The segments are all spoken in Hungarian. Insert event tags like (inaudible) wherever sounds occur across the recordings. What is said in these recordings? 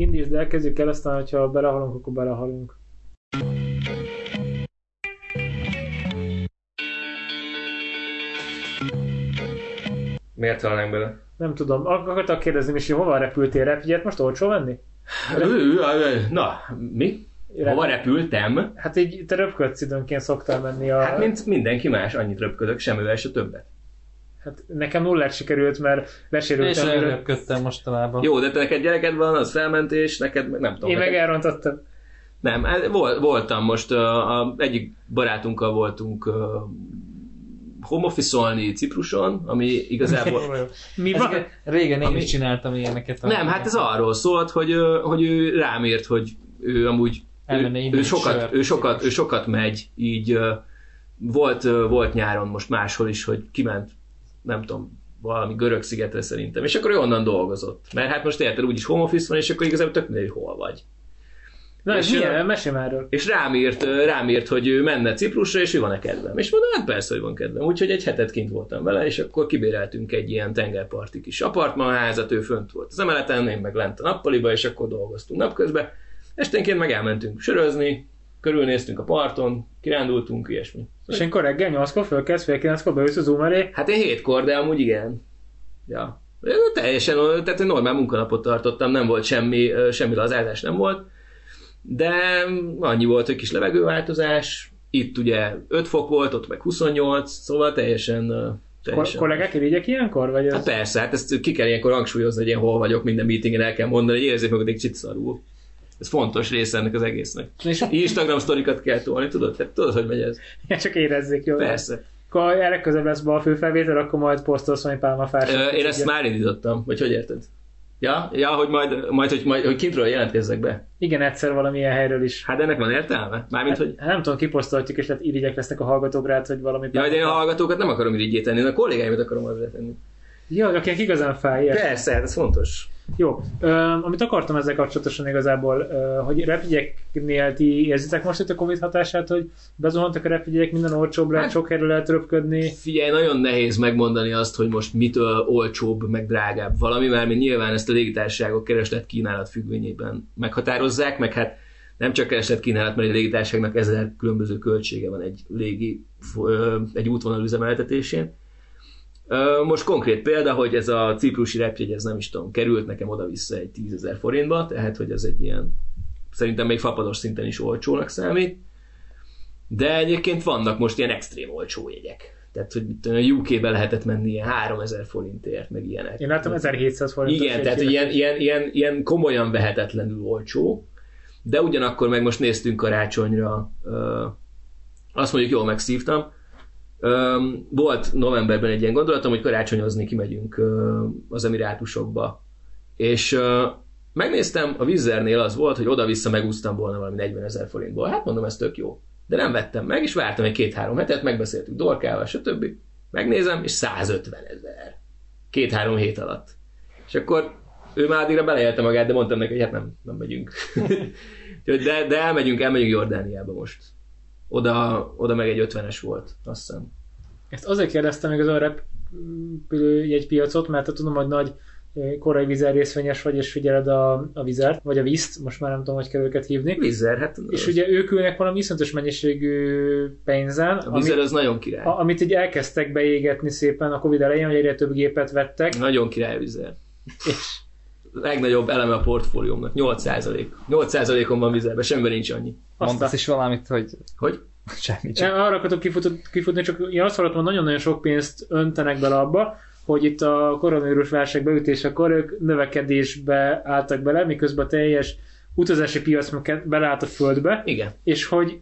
Indítsd el, kezdjük el, aztán, hogyha belehalunk, akkor belehalunk. Miért halnánk bele? Nem tudom, Ak- akartak kérdezni, és hova repültél repjegyet? Most olcsó venni? Na, mi? Hova repültem? Hát így te röpködsz időnként szoktál menni a... Hát mint mindenki más, annyit röpködök, semmivel se többet. Hát nekem nullát sikerült, mert És lesérültem. mielőtt- elröpködtem mostanában. Jó, de te neked gyereked van, az felmentés, neked meg nem tudom. Én meg neked... elrontottam. Nem, hát vol, voltam most, a, a, egyik barátunkkal voltunk uh, home office Cipruson, ami igazából... (laughs) Mi van? Régen én Ami- is csináltam ilyeneket. Nem, hát ez arról szólt, hogy, hogy ő rám hogy ő amúgy ő, ő, sokat, sört. ő, sokat, ő sokat megy, így volt, volt nyáron most máshol is, hogy kiment, nem tudom, valami görög szigetre szerintem, és akkor ő onnan dolgozott. Mert hát most érted, úgyis home office van, és akkor igazából tök mindegy, hol vagy. Na, És, milyen? ö, Mesélj már erről. És rám írt, rám írt, hogy ő menne Ciprusra, és ő van-e kedvem. És mondom, hát persze, hogy van kedvem. Úgyhogy egy hetet kint voltam vele, és akkor kibéreltünk egy ilyen tengerparti kis apartmanházat, ő fönt volt az emeleten, én meg lent a nappaliba, és akkor dolgoztunk napközben. Esténként meg elmentünk sörözni, körülnéztünk a parton, kirándultunk, ilyesmi. És ilyenkor reggel 8-kor fölkelsz, fél 9-kor beülsz a Zoom elé. Hát én hétkor, de amúgy igen. Ja. Teljesen, tehát egy normál munkanapot tartottam, nem volt semmi, semmi lazázás nem volt, de annyi volt, hogy kis levegőváltozás, itt ugye 5 fok volt, ott meg 28, szóval teljesen... ö, Ko- teljesen kollégák irigyek ilyenkor? Vagy ez... Hát persze, hát ezt ki kell ilyenkor hangsúlyozni, hogy én hol vagyok, minden meetingen el kell mondani, hogy érezzék meg, hogy kicsit szarul. Ez fontos része ennek az egésznek. És Instagram sztorikat kell tolni, tudod? Tehát tudod, hogy megy ez? csak érezzék jól. Persze. Akkor közebb lesz bal főfelvétel, akkor majd posztolsz valami pálmafás. Ö, Én ezt már indítottam, vagy hogy érted? Ja, ja hogy majd, majd, hogy, majd, hogy kintről jelentkezzek be. Igen, egyszer valamilyen helyről is. Hát ennek van értelme? Mármint, hogy... Hát, nem tudom, kiposztolhatjuk, és lehet irigyek lesznek a hallgatók rád, hogy valami... Ja, de én a hallgatókat nem akarom irigyét tenni, én a kollégáimat akarom arra tenni. Jó, akinek igazán fáj. Persze, hát ez fontos. Jó. Ö, amit akartam ezzel kapcsolatosan igazából, ö, hogy repjegyeknél ti érzitek most itt a Covid hatását, hogy bezuhantak a repjegyek, minden olcsóbb lett, Hát- sok helyről lehet röpködni. Figyelj, nagyon nehéz megmondani azt, hogy most mitől olcsóbb, meg drágább valami, mert mi nyilván ezt a légitársaságok kereslet kínálat függvényében meghatározzák, meg hát nem csak kereslet kínálat, mert egy légitársaságnak ezer különböző költsége van egy légi, egy útvonal üzemeltetésén. Most konkrét példa, hogy ez a ciprusi repjegy, ez nem is tudom, került nekem oda-vissza egy 10 ezer forintba, tehát hogy ez egy ilyen, szerintem még fapados szinten is olcsónak számít. De egyébként vannak most ilyen extrém olcsó jegyek. Tehát, hogy mit tudom, a UK-be lehetett menni ilyen 3000 forintért, meg ilyenek. Én láttam 1700 forintos. Igen, tehát ilyen, ilyen, ilyen, ilyen komolyan vehetetlenül olcsó, de ugyanakkor meg most néztünk karácsonyra, azt mondjuk jól megszívtam, volt novemberben egy ilyen gondolatom, hogy karácsonyozni kimegyünk ö, az Emirátusokba, és megnéztem, a Vizernél az volt, hogy oda-vissza megúsztam volna valami 40 ezer forintból. Hát mondom, ez tök jó. De nem vettem meg, és vártam egy két-három hetet, megbeszéltük Dorkával, stb. Megnézem, és 150 ezer. Két-három hét alatt. És akkor ő már addigra beleélte magát, de mondtam neki, hogy hát nem, nem megyünk. (laughs) De, de elmegyünk, elmegyünk Jordániába most. Oda, oda meg egy 50-es volt, azt hiszem. Ezt azért kérdeztem még az a repülőjegypiacot, mert te tudom, hogy nagy korai vizer részvényes vagy, és figyeled a, a vizert, vagy a vízt, most már nem tudom, hogy kell őket hívni. Vizer, hát És ugye ők ülnek valami iszonyatos mennyiségű pénzen, a Vizer ami, az nagyon király. a, amit így elkezdtek beégetni szépen a Covid elején, hogy egyre több gépet vettek, Nagyon király Vizer. és Legnagyobb eleme a portfóliómnak. 8%. 8%-on van Vizerben, semmiben nincs annyi. Mondasz aztán, is valamit, hogy Hogy? (laughs) semmi csak. arra akartok kifutni, kifutni, csak én azt hallottam, hogy nagyon-nagyon sok pénzt öntenek bele abba, hogy itt a koronavírus válság beütésekor ők növekedésbe álltak bele, miközben a teljes utazási piac meg beleállt a földbe, Igen. és hogy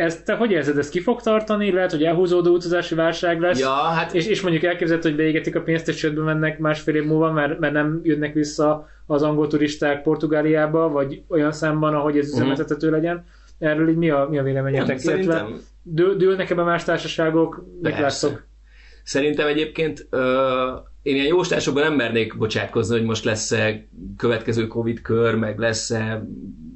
ezt te hogy érzed, ez ki fog tartani? Lehet, hogy elhúzódó utazási válság lesz, Ja, hát és, és mondjuk elképzelhető, hogy beégetik a pénzt, és csődbe mennek másfél év múlva, mert, mert nem jönnek vissza az angol turisták Portugáliába, vagy olyan számban, ahogy ez üzemeltethető legyen. Erről így mi a, mi a véleményetek? nem, szerintem, dő, dőlnek ebbe más társaságok? Láttok? Szerintem egyébként ö, én ilyen jóslásokban nem mernék bocsátkozni, hogy most lesz-e következő Covid kör, meg lesz-e...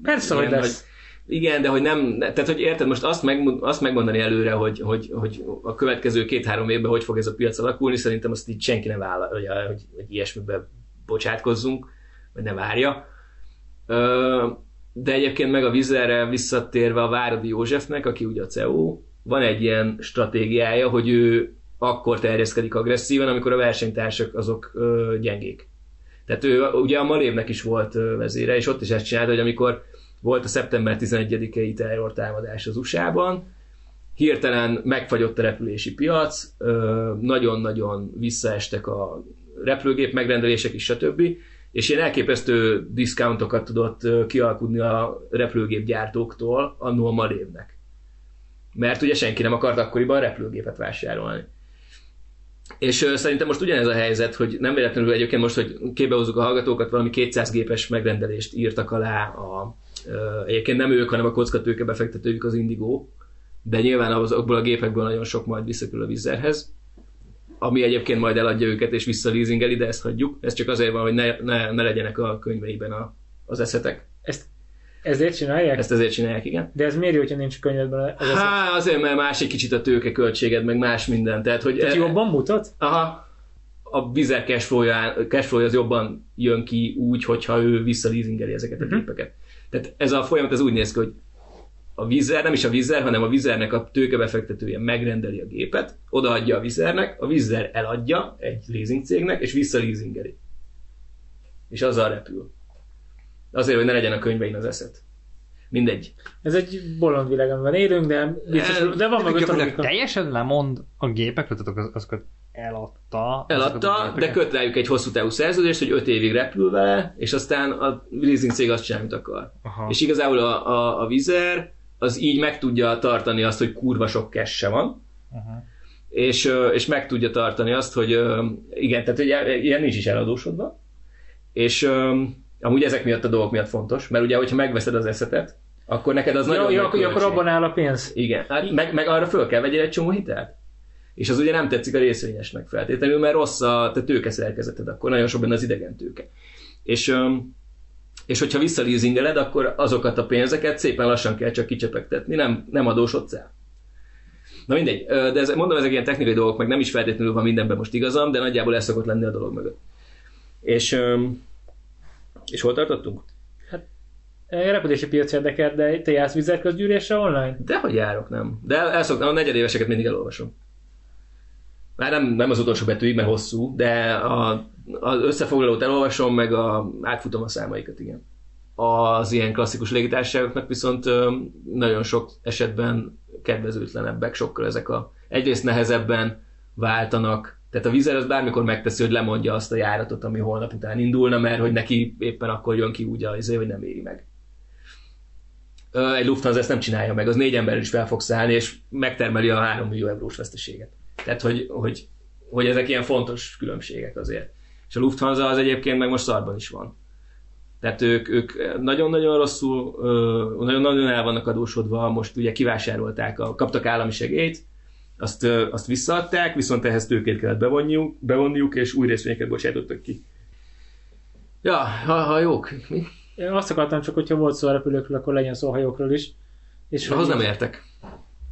Persze, hogy ilyen, lesz. Igen, de hogy nem, tehát hogy érted, most azt, meg, azt megmondani előre, hogy, hogy, hogy a következő két-három évben hogy fog ez a piac alakulni, szerintem azt így senki nem vállal, hogy, hogy, ilyesmibe bocsátkozzunk, vagy ne várja. De egyébként meg a vizerre visszatérve a Váradi Józsefnek, aki ugye a CEO, van egy ilyen stratégiája, hogy ő akkor terjeszkedik agresszíven, amikor a versenytársak azok gyengék. Tehát ő ugye a Malévnek is volt vezére, és ott is ezt csinálta, hogy amikor volt a szeptember 11-i terror támadás az USA-ban, hirtelen megfagyott a repülési piac, nagyon-nagyon visszaestek a repülőgép megrendelések is, stb. És ilyen elképesztő diszkountokat tudott kialkudni a repülőgép gyártóktól annó a Malévnek. Mert ugye senki nem akart akkoriban repülőgépet vásárolni. És szerintem most ugyanez a helyzet, hogy nem véletlenül egyébként most, hogy képbehozzuk a hallgatókat, valami 200 gépes megrendelést írtak alá a, egyébként nem ők, hanem a kockatőke befektetőjük az Indigo, de nyilván azokból a gépekből nagyon sok majd visszakül a vizerhez, ami egyébként majd eladja őket és visszalízingeli, de ezt hagyjuk. Ez csak azért van, hogy ne, ne, ne legyenek a könyveiben a, az eszetek. Ezt, ezért csinálják? Ezt ezért csinálják, igen. De ez miért jó, hogyha nincs könyvedben az eszet? Há, azért, mert más egy kicsit a tőke költséged, meg más minden. Tehát, hogy Tehát jobban mutat? Aha, a vizer cashflow-ja cash az jobban jön ki úgy, hogyha ő visszalízingeli ezeket a Mhm. gépeket. Tehát ez a folyamat ez úgy néz ki, hogy a vizer, nem is a vizer, hanem a vizernek a tőkebefektetője megrendeli a gépet, odaadja a vizernek, a vizer eladja egy leasing cégnek, és visszalízingeli. És azzal repül. Azért, hogy ne legyen a könyvein az eszet. Mindegy. Ez egy bolond világban élünk, de, biztos, Ez- de van mögött logika. teljesen lemond a gépekről, tehát az- azokat eladta. Eladta, de köt rájuk egy hosszú távú szerződést, hogy 5 évig repül vele, és aztán a leasing cég azt csinál, amit akar. Aha. És igazából a, a, a vizer az így meg tudja tartani azt, hogy kurva sok cash van, Aha. és, és meg tudja tartani azt, hogy igen, tehát ugye, ilyen nincs is eladósodva, és amúgy ezek miatt a dolgok miatt fontos, mert ugye, hogyha megveszed az eszetet, akkor neked az Ja, nagyon ja, nagy akkor, akkor abban áll a pénz. Igen, hát meg, meg arra föl kell vegyél egy csomó hitelt. És az ugye nem tetszik a részvényesnek feltétlenül, mert rossz a te tőke szerkezeted, akkor nagyon sok benne az idegen tőke. És, és hogyha visszalízingeled, akkor azokat a pénzeket szépen lassan kell csak kicsepegtetni, nem, nem adósodsz el. Na mindegy, de ez, mondom, ezek ilyen technikai dolgok, meg nem is feltétlenül van mindenben most igazam, de nagyjából ez szokott lenni a dolog mögött. És, és hol tartottunk? Eh, Repülési piac érdekel, de te jársz vizerközgyűlésre online? Dehogy járok, nem. De el, elszoktam, a negyedéveseket mindig elolvasom. Már nem, nem az utolsó betűig, mert hosszú, de a, az összefoglalót elolvasom, meg a, átfutom a számaikat, igen. Az ilyen klasszikus légitársaságoknak viszont nagyon sok esetben kedvezőtlenebbek, sokkal ezek a egyrészt nehezebben váltanak, tehát a vizer az bármikor megteszi, hogy lemondja azt a járatot, ami holnap után indulna, mert hogy neki éppen akkor jön ki úgy az, hogy nem éri meg. Egy Lufthansa ezt nem csinálja meg, az négy ember is fel fog szállni, és megtermeli a 3 millió eurós veszteséget. Tehát, hogy, hogy, hogy ezek ilyen fontos különbségek azért. És a Lufthansa az egyébként meg most szarban is van. Tehát ők, ők nagyon-nagyon rosszul, nagyon-nagyon el vannak adósodva, most ugye kivásárolták, a, kaptak állami segélyt, azt, azt visszaadták, viszont ehhez tőkét kellett bevonniuk, bevonniuk és új részvényeket bocsátottak ki. Ja, ha, ha jók. Mi? Én azt akartam csak, hogyha volt szó a repülőkről, akkor legyen szó a hajókról is. És Ahhoz hogy- nem értek.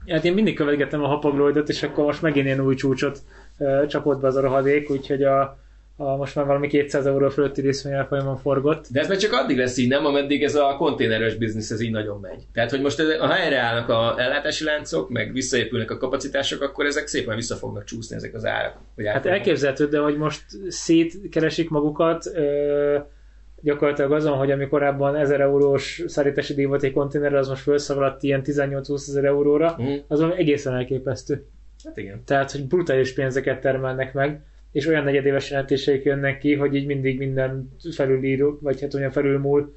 Hát én mindig követgettem a hapaglóidot, és akkor most megint ilyen új csúcsot uh, csapott be az a rohadék, úgyhogy a, a, most már valami 200 euró fölötti részvény elfolyamon forgott. De ez meg csak addig lesz így, nem, ameddig ez a konténeres biznisz ez így nagyon megy. Tehát, hogy most ha helyreállnak a ellátási láncok, meg visszaépülnek a kapacitások, akkor ezek szépen vissza fognak csúszni ezek az árak. Hát elképzelhető, de hogy most szétkeresik magukat, ö, gyakorlatilag azon, hogy ami korábban 1000 eurós szállítási díj volt egy konténerre, az most felszabadadt ilyen 18-20 ezer euróra, Mhm. azon egészen elképesztő. Hát igen. Tehát, hogy brutális pénzeket termelnek meg, és olyan negyedéves jelentéseik jönnek ki, hogy így mindig minden felülíró, vagy hát olyan felülmúl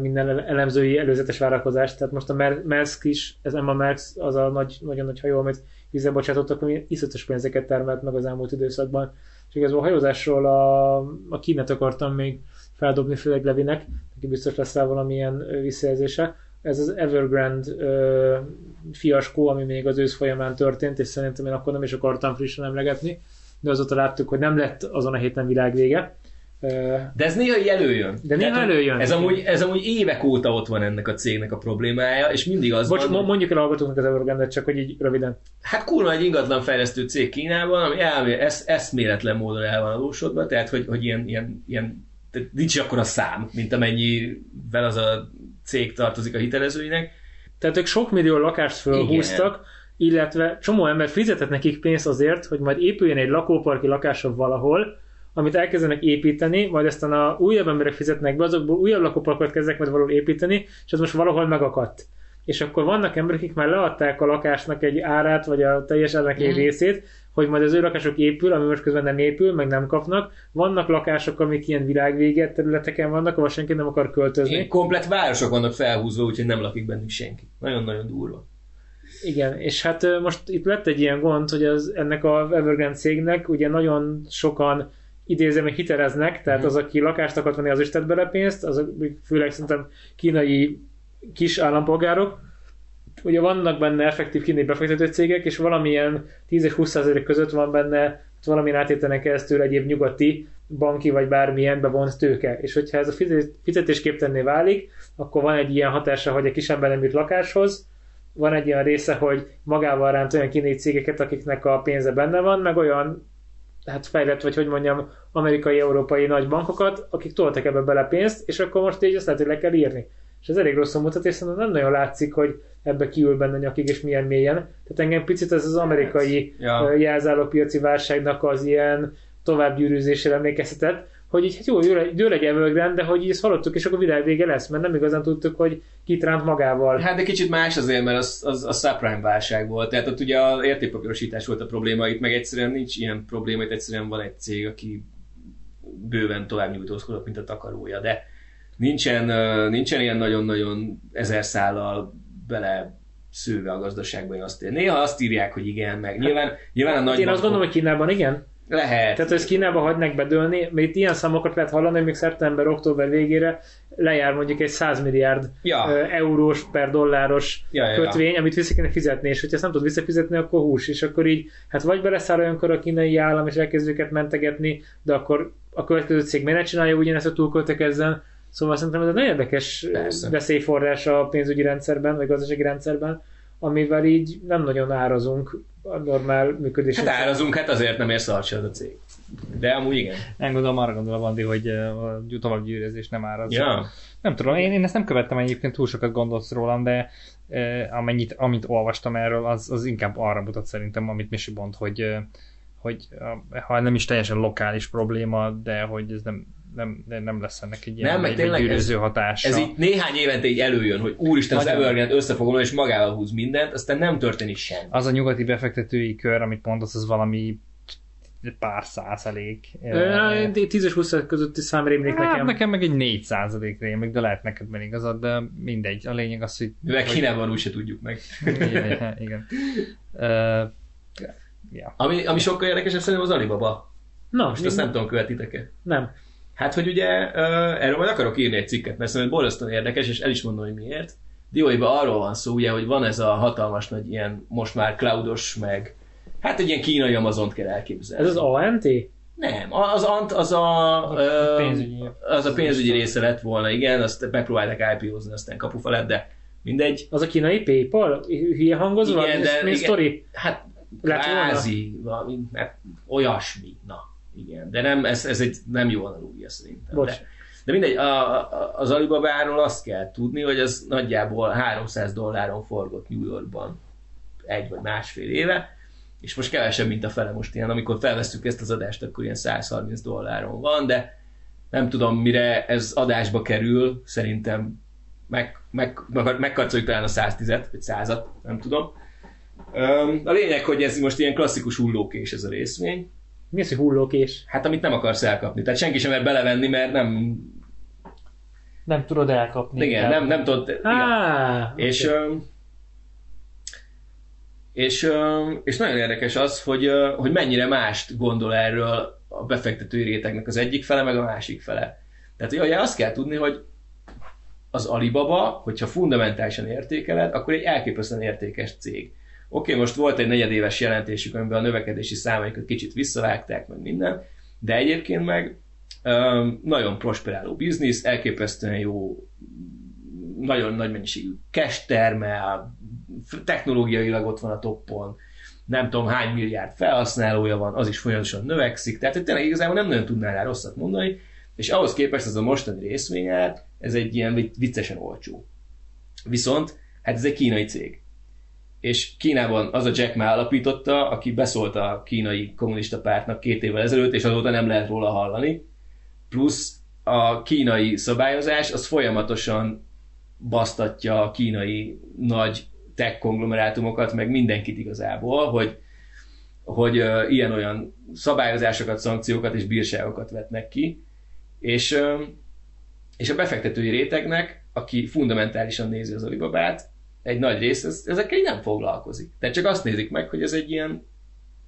minden ele- elemzői előzetes várakozást. Tehát most a Mer- Maersk is, ez Emma Maersk, az a nagy, nagyon nagy hajó, amit vízbe bocsátottak, ami iszletes pénzeket termelt meg az elmúlt időszakban. És igazából a hajózásról a, a kínet akartam még feldobni, főleg Levinek, neki biztos lesz rá valamilyen visszajelzése. Ez az Evergrande ö, fiaskó, ami még az ősz folyamán történt, és szerintem én akkor nem is akartam frissen emlegetni, de azóta láttuk, hogy nem lett azon a héten világvége. De ez néha így előjön. De néha hogy előjön. Ez amúgy, ez amúgy évek óta ott van ennek a cégnek a problémája, és mindig az Bocs, van, mo- mondjuk el a hallgatóknak az Evergrande-et, csak hogy így röviden. Hát kurva egy ingatlan fejlesztő cég Kínában, ami elmé- esz, eszméletlen módon el van adósodva, tehát hogy, hogy ilyen, ilyen, ilyen tehát nincs akkor a szám, mint amennyivel az a cég tartozik a hitelezőinek. Tehát ők sok millió lakást fölhúztak, illetve csomó ember fizetett nekik pénzt azért, hogy majd épüljön egy lakóparki lakása valahol, amit elkezdenek építeni, majd aztán a újabb emberek fizetnek be, azokból újabb lakóparkokat kezdek majd valahol építeni, és az most valahol megakadt. És akkor vannak emberek, akik már leadták a lakásnak egy árát, vagy a teljes árnak egy Mhm. részét, hogy majd az ő lakások épül, ami most közben nem épül, meg nem kapnak. Vannak lakások, amik ilyen világvége területeken vannak, ahol senki nem akar költözni. Komplet városok vannak felhúzva, úgyhogy nem lakik bennük senki. Nagyon-nagyon durva. Igen, és hát most itt lett egy ilyen gond, hogy az, ennek a Evergrande cégnek ugye nagyon sokan idézem, hogy hiteleznek, tehát Mhm. az, aki lakást akart venni, az is tett bele pénzt, azok főleg szerintem kínai kis állampolgárok, ugye vannak benne effektív kínai befektető cégek, és valamilyen 10 és 20% között van benne hát valamilyen átételen keresztül egyéb nyugati banki vagy bármilyen bevont tőke. És hogyha ez a fizet- fizetésképtelenné válik, akkor van egy ilyen hatása, hogy a kisember nem jut lakáshoz, van egy olyan része, hogy magával ránt olyan kínai cégeket, akiknek a pénze benne van, meg olyan hát fejlett, vagy hogy mondjam, amerikai, európai nagy bankokat, akik toltak ebbe bele pénzt, és akkor most így azt lehet, hogy le kell írni. És ez elég rosszul mutat, és szerintem nem nagyon látszik, hogy ebbe kiül benne nyakig, és milyen mélyen. Tehát engem picit ez az amerikai Ja. ja. jelzálópiaci válságnak az ilyen továbbgyűrűzésére emlékeztetett, hogy így hát jó, dől egy Evergrande, de hogy így ezt hallottuk, és akkor világ vége lesz, mert nem igazán tudtuk, hogy kit ránt magával. Hát de kicsit más azért, mert az, az a subprime válság volt. Tehát ott ugye a értékpapírosítás volt a probléma, itt meg egyszerűen nincs ilyen probléma, itt egyszerűen van egy cég, aki bőven tovább nyújtózkodott, mint a takarója, de nincsen, nincsen ilyen nagyon-nagyon ezer szállal bele szőve a gazdaságban, én azt Néha azt írják, hogy igen, meg nyilván, nyilván a nagy Hát Én azt gondolom, hogy Kínában igen. lehet. Tehát, hogy ezt Kínába hagynak bedőlni, mert itt ilyen számokat lehet hallani, hogy még szeptember-október végére lejár mondjuk egy 100 milliárd Ja. eurós per dolláros Ja, ja, ja. kötvény, amit vissza kéne fizetni, és hogyha ezt nem tud visszafizetni, akkor hús, és akkor így, hát vagy beleszáll olyankor a kínai állam, és elkezd őket mentegetni, de akkor a következő cég miért ne csinálja ugyanezt, hogy túlköltekezzen. Szóval szerintem ez egy nagyon érdekes Persze. veszélyforrás a pénzügyi rendszerben, vagy gazdasági rendszerben, amivel így nem nagyon árazunk a normál működésre. Hát árazunk, hát azért nem ér szart se az a cég. De amúgy igen. Nem gondolom, arra gondol a Bandi, hogy a továbbgyűrözés nem áraz. Ja. Nem tudom, én, én ezt nem követtem egyébként, túl sokat gondolsz rólam, de eh, amennyit, amit olvastam erről, az, az inkább arra mutat szerintem, amit Misi mond, hogy, hogy ha nem is teljesen lokális probléma, de hogy ez nem, nem, nem lesz ennek egy ilyen Nem, meg egy tényleg gyűröző ez- hatása. Ez így néhány évente így előjön, hogy úristen, az Nagyon. Evergrande összefoglaló és magával húz mindent, aztán nem történik semmi. Az a nyugati befektetői kör, amit mondasz, az valami pár százalék. Ö, 10 és 20 közötti szám rémlik Hát nekem. nekem meg egy 4 százalék rémlik, de lehet neked meg igazad, de mindegy. A lényeg az, hogy... Mivel hogy- Kínában úgy se tudjuk meg. igen, (laughs) igen. Uh, ja. Ami, ami sokkal érdekesebb szerintem az Alibaba. Na, Most azt nem tudom, követitek-e. nem. Hát, hogy ugye erről majd akarok írni egy cikket, mert szerintem borzasztóan érdekes, és el is mondom, hogy miért. Dióiban arról van szó, ugye, hogy van ez a hatalmas nagy ilyen, most már cloudos, meg hát egy ilyen kínai Amazont kell elképzelni. Ez az ANT? Nem, az Ant az a, pénzügyi- az a pénzügyi része lett volna, igen, azt megpróbálták IPO-zni, aztán kapufa lett, de mindegy. Az a kínai PayPal? Hülye hangozva? Igen, de- igen. sztori? Hát kvázi, valami, hát olyasmi, na, igen, de nem, ez, ez egy nem jó analógia szerintem. Bocs. De, de mindegy, a, a, az Alibabáról azt kell tudni, hogy ez nagyjából 300 dolláron forgott New Yorkban egy vagy másfél éve, és most kevesebb, mint a fele most ilyen, amikor felvesztük ezt az adást, akkor ilyen 130 dolláron van, de nem tudom, mire ez adásba kerül, szerintem meg, meg, meg, megkarcoljuk talán a 110-et, vagy 100-at, nem tudom. A lényeg, hogy ez most ilyen klasszikus hullókés ez a részvény, Mi az, hogy hullókés? hát amit nem akarsz elkapni. Tehát senki sem mer belevenni, mert nem, Nem tudod elkapni. igen, nem, nem tudod, igen. Á, És, öm, és, öm, és nagyon érdekes az, hogy, hogy mennyire mást gondol erről a befektetői rétegnek az egyik fele, meg a másik fele. Tehát ugye azt kell tudni, hogy az Alibaba, hogyha fundamentálisan értékeled, akkor egy elképesztően értékes cég. Oké, most volt egy negyedéves jelentésük, amiben a növekedési számaikat kicsit visszavágták, meg minden, de egyébként meg nagyon prosperáló biznisz, elképesztően jó nagyon nagy mennyiségű cash termel, technológiailag ott van a toppon, nem tudom hány milliárd felhasználója van, az is folyamatosan növekszik, tehát tényleg igazából nem nagyon tudnál rá rosszat mondani, És ahhoz képest ez a mostani részvényár, ez egy ilyen viccesen olcsó. Viszont, hát ez egy kínai cég. És Kínában az a Jack Ma alapította, aki beszólt a kínai kommunista pártnak két évvel ezelőtt, és azóta nem lehet róla hallani. Plusz a kínai szabályozás az folyamatosan basztatja a kínai nagy tech konglomerátumokat, meg mindenkit igazából, hogy, hogy uh, ilyen-olyan szabályozásokat, szankciókat és bírságokat vetnek ki, és, uh, és a befektetői rétegnek, aki fundamentálisan nézi az Alibabát, egy nagy rész ez, ezekkel nem foglalkozik. Tehát csak azt nézik meg, hogy ez egy ilyen